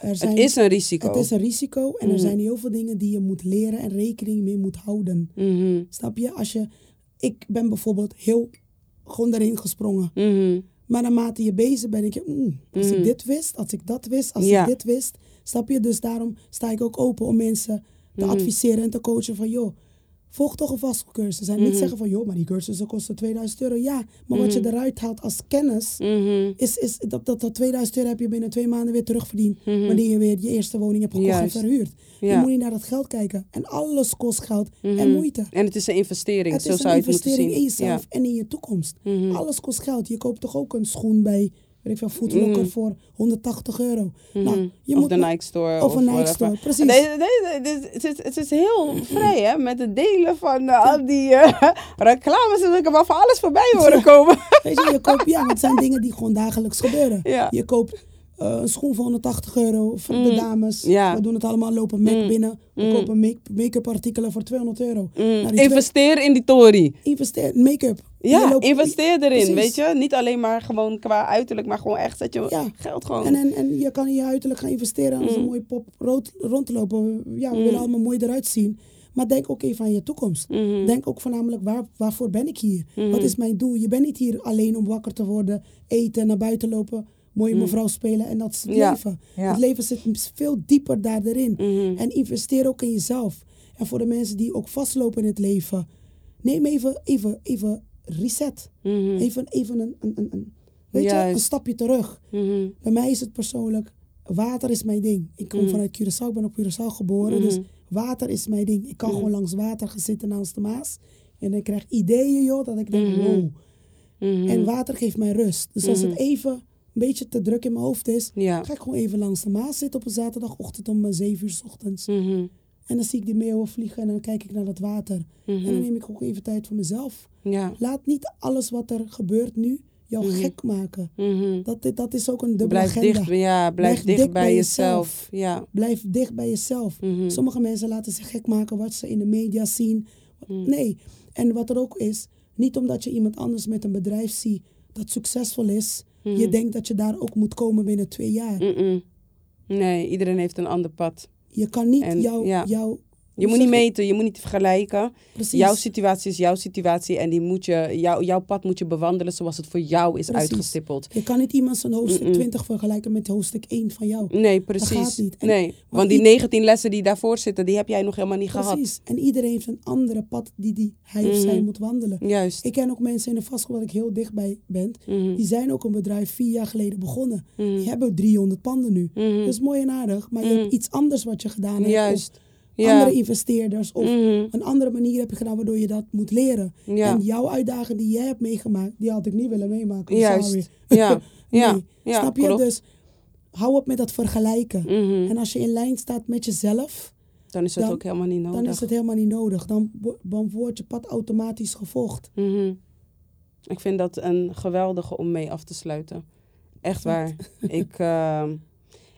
Er zijn, Het is een risico. Het is een risico en er zijn heel veel dingen die je moet leren en rekening mee moet houden. Mhm. Snap je? Als je, ik ben bijvoorbeeld heel gewoon daarin gesprongen. Mhm. Maar naarmate je bezig bent, denk je, mm, als ik dit wist, als ik dat wist, als Ja. ik dit wist. Snap je? Dus daarom sta ik ook open om mensen te Mhm. adviseren en te coachen van, joh, volg toch een vastgoedcursus. En niet Mhm. zeggen van, joh, maar die cursussen kosten 2000 euro. Ja, maar wat je Mhm. eruit haalt als kennis, Mhm. is, is dat, dat, dat 2000 euro heb je binnen twee maanden weer terugverdiend. Wanneer je weer je eerste woning hebt gekocht Juist. en verhuurd. Je moet niet naar dat geld kijken. En alles kost geld en moeite. En het is een investering, Het zo is zou een je het moeten investering in zien. jezelf en in je toekomst. Alles kost geld. Je koopt toch ook een schoen bij, weet ik veel, Footlocker Mhm. voor 180 euro. Mhm. Nou, je of moet de Nike Store. Of een Nike. Store, precies. Nee, het, is, het is heel vrij, hè? Met het delen van eh, al die eh, reclames. en Ik heb al van alles voorbij horen komen. Weet je, je koopt, ja, want het zijn dingen die gewoon dagelijks gebeuren. Ja. Je koopt een schoen voor 180 euro voor de Mm. dames. Ja. We doen het allemaal, lopen Mac Mm. binnen. We Mm. kopen make- make-up artikelen voor 200 euro. Nou, twee- Investeer in die Tory. Investeer, make-up. Je Ja, loopt- investeer erin, Precies. weet je. Niet alleen maar gewoon qua uiterlijk, maar gewoon echt zet je Ja. geld gewoon. En, en, en je kan in je uiterlijk gaan investeren als een mooie pop rood, rond te lopen. Ja, we willen allemaal mooi eruit zien. Maar denk ook even aan je toekomst. Mhm. Denk ook voornamelijk, waar, waarvoor ben ik hier? Wat is mijn doel? Je bent niet hier alleen om wakker te worden, eten, naar buiten lopen, mooie Mm. mevrouw spelen en dat is het Ja. leven. Ja. Het leven zit veel dieper daar erin. Mhm. En investeer ook in jezelf. En voor de mensen die ook vastlopen in het leven, neem even, even, even reset. Mhm. Even, even een, een, een, weet je, een stapje terug. Mhm. Bij mij is het persoonlijk, water is mijn ding. Ik kom Mm. vanuit Curaçao, ik ben op Curaçao geboren, dus water is mijn ding. Ik kan Mhm. gewoon langs water gaan zitten naast de Maas. En ik krijg ideeën, joh, dat ik denk, wow. En water geeft mij rust. Dus als het even een beetje te druk in mijn hoofd is, Ja. ga ik gewoon even langs de Maas zitten op een zaterdagochtend om eh, 7 uur s ochtends. Mhm. En dan zie ik die meeuwen vliegen en dan kijk ik naar dat water. En dan Mhm. neem ik ook even tijd voor mezelf. Ja. Laat niet alles wat er gebeurt nu jou Mhm. gek maken. Mhm. Dat, dat is ook een dubbele Blijf agenda. dicht, ja, blijf Blijf dicht, dicht bij, bij jezelf. Ja. Blijf dicht bij jezelf. Mhm. Sommige mensen laten zich gek maken wat ze in de media zien. Mhm. Nee. En wat er ook is, niet omdat je iemand anders met een bedrijf ziet dat succesvol is, je Mhm. denkt dat je daar ook moet komen binnen twee jaar. Nee, iedereen heeft een ander pad. Je kan niet En, jouw ja. jouw Je moet niet meten, je moet niet vergelijken. Precies. Jouw situatie is jouw situatie en die moet je, jou, jouw pad moet je bewandelen zoals het voor jou is Precies. uitgestippeld. Je kan niet iemand zijn hoofdstuk Mm-mm. 20 vergelijken met hoofdstuk 1 van jou. Nee, precies. gaat niet. En- nee, want die i- 19 lessen die daarvoor zitten, die heb jij nog helemaal niet gehad. Precies. En iedereen heeft een andere pad die, die hij of zij moet wandelen. Juist. Ik ken ook mensen in de vastgoed waar ik heel dichtbij ben. Mhm. Die zijn ook een bedrijf vier jaar geleden begonnen. Mhm. Die hebben 300 panden nu. Mhm. Dat is mooi en aardig. Maar je Mhm. hebt iets anders wat je gedaan hebt. Juist. Of Ja. andere investeerders. Of Mhm. een andere manier heb je gedaan waardoor je dat moet leren. Ja. En jouw uitdaging die jij hebt meegemaakt, die had ik niet willen meemaken. Juist. sorry. Ja. Ja. Nee. Ja, Snap je? klopt. Dus hou op met dat vergelijken. Mhm. En als je in lijn staat met jezelf, Dan is het dan- ook helemaal niet nodig. dan is het helemaal niet nodig. Dan, dan wordt je pad automatisch gevolgd. Mhm. Ik vind dat een geweldige om mee af te sluiten. Echt waar. ik, ehm,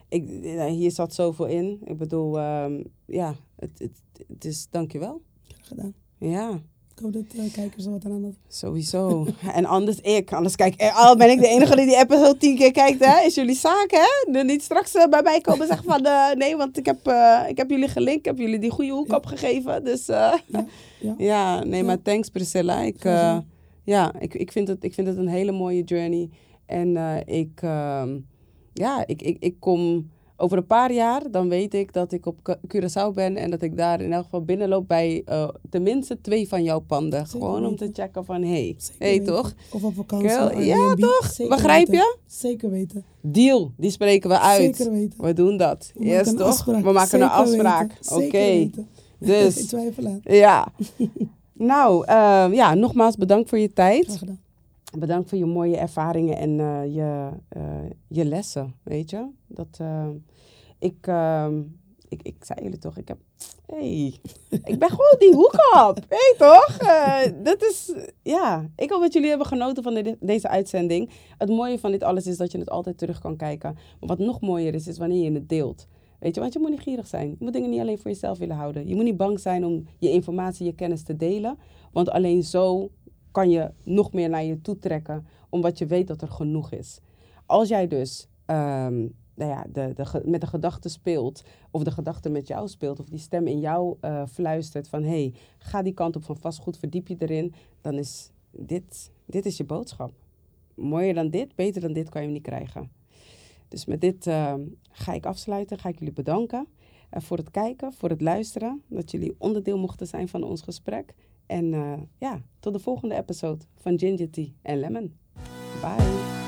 ik, hier zat zoveel in. Ik bedoel, ehm, ja, het, het, het is, dankjewel. Graag gedaan. Ja, Ik hoop dat eh, kijkers er wat aan hadden. sowieso. en anders ik. Anders kijk ik, al ben ik de enige die die episode tien keer kijkt, hè? Is jullie zaak, hè? Dan niet straks eh, bij mij komen en zeggen van, eh, nee, want ik heb, eh, ik heb jullie gelinkt. Ik heb jullie die goede hoek Ja. opgegeven. Dus eh, Ja, ja. Ja, nee, maar thanks Priscilla. Ik, eh, ja, ik, ik, vind het, ik vind het een hele mooie journey. En eh, ik, ehm, ja, ik, ik, ik kom over een paar jaar, dan weet ik dat ik op Cu- Curaçao ben en dat ik daar in elk geval binnenloop bij eh, tenminste twee van jouw panden. Zeker Gewoon om te checken van, hey, Zeker hey weten. toch? Of op vakantie. Girl, ja, toch? Zeker Begrijp weten. je? Zeker weten. Deal, die spreken we uit. Zeker weten. We doen dat. We yes, maken een toch? afspraak. We maken Zeker een afspraak. weten. Oké. Weten. Dus- Ik twijfel aan. Ja. nou, ehm, ja, nogmaals bedankt voor je tijd. Graag gedaan. Bedankt voor je mooie ervaringen en eh, je, eh, je lessen, weet je. Dat, eh, ik, ehm, ik, ik zei jullie toch, ik heb... hey, ik ben gewoon die hoek op, weet je toch? Dat is, ja, ik hoop dat jullie hebben genoten van de- deze uitzending. Het mooie van dit alles is dat je het altijd terug kan kijken. Maar wat nog mooier is, is wanneer je het deelt. Weet je, want je moet niet gierig zijn. Je moet dingen niet alleen voor jezelf willen houden. Je moet niet bang zijn om je informatie, je kennis te delen. Want alleen zo kan je nog meer naar je toe trekken, omdat je weet dat er genoeg is. Als jij dus ehm, nou ja, de, de, met de gedachte speelt, of de gedachte met jou speelt, of die stem in jou eh, fluistert van hé, hey, ga die kant op van vastgoed, verdiep je erin, dan is dit, dit is je boodschap. Mooier dan dit, beter dan dit kan je niet krijgen. Dus met dit ehm, ga ik afsluiten, ga ik jullie bedanken eh, voor het kijken, voor het luisteren, dat jullie onderdeel mochten zijn van ons gesprek. En eh, ja, tot de volgende episode van Ginger Tea en Lemon. Bye.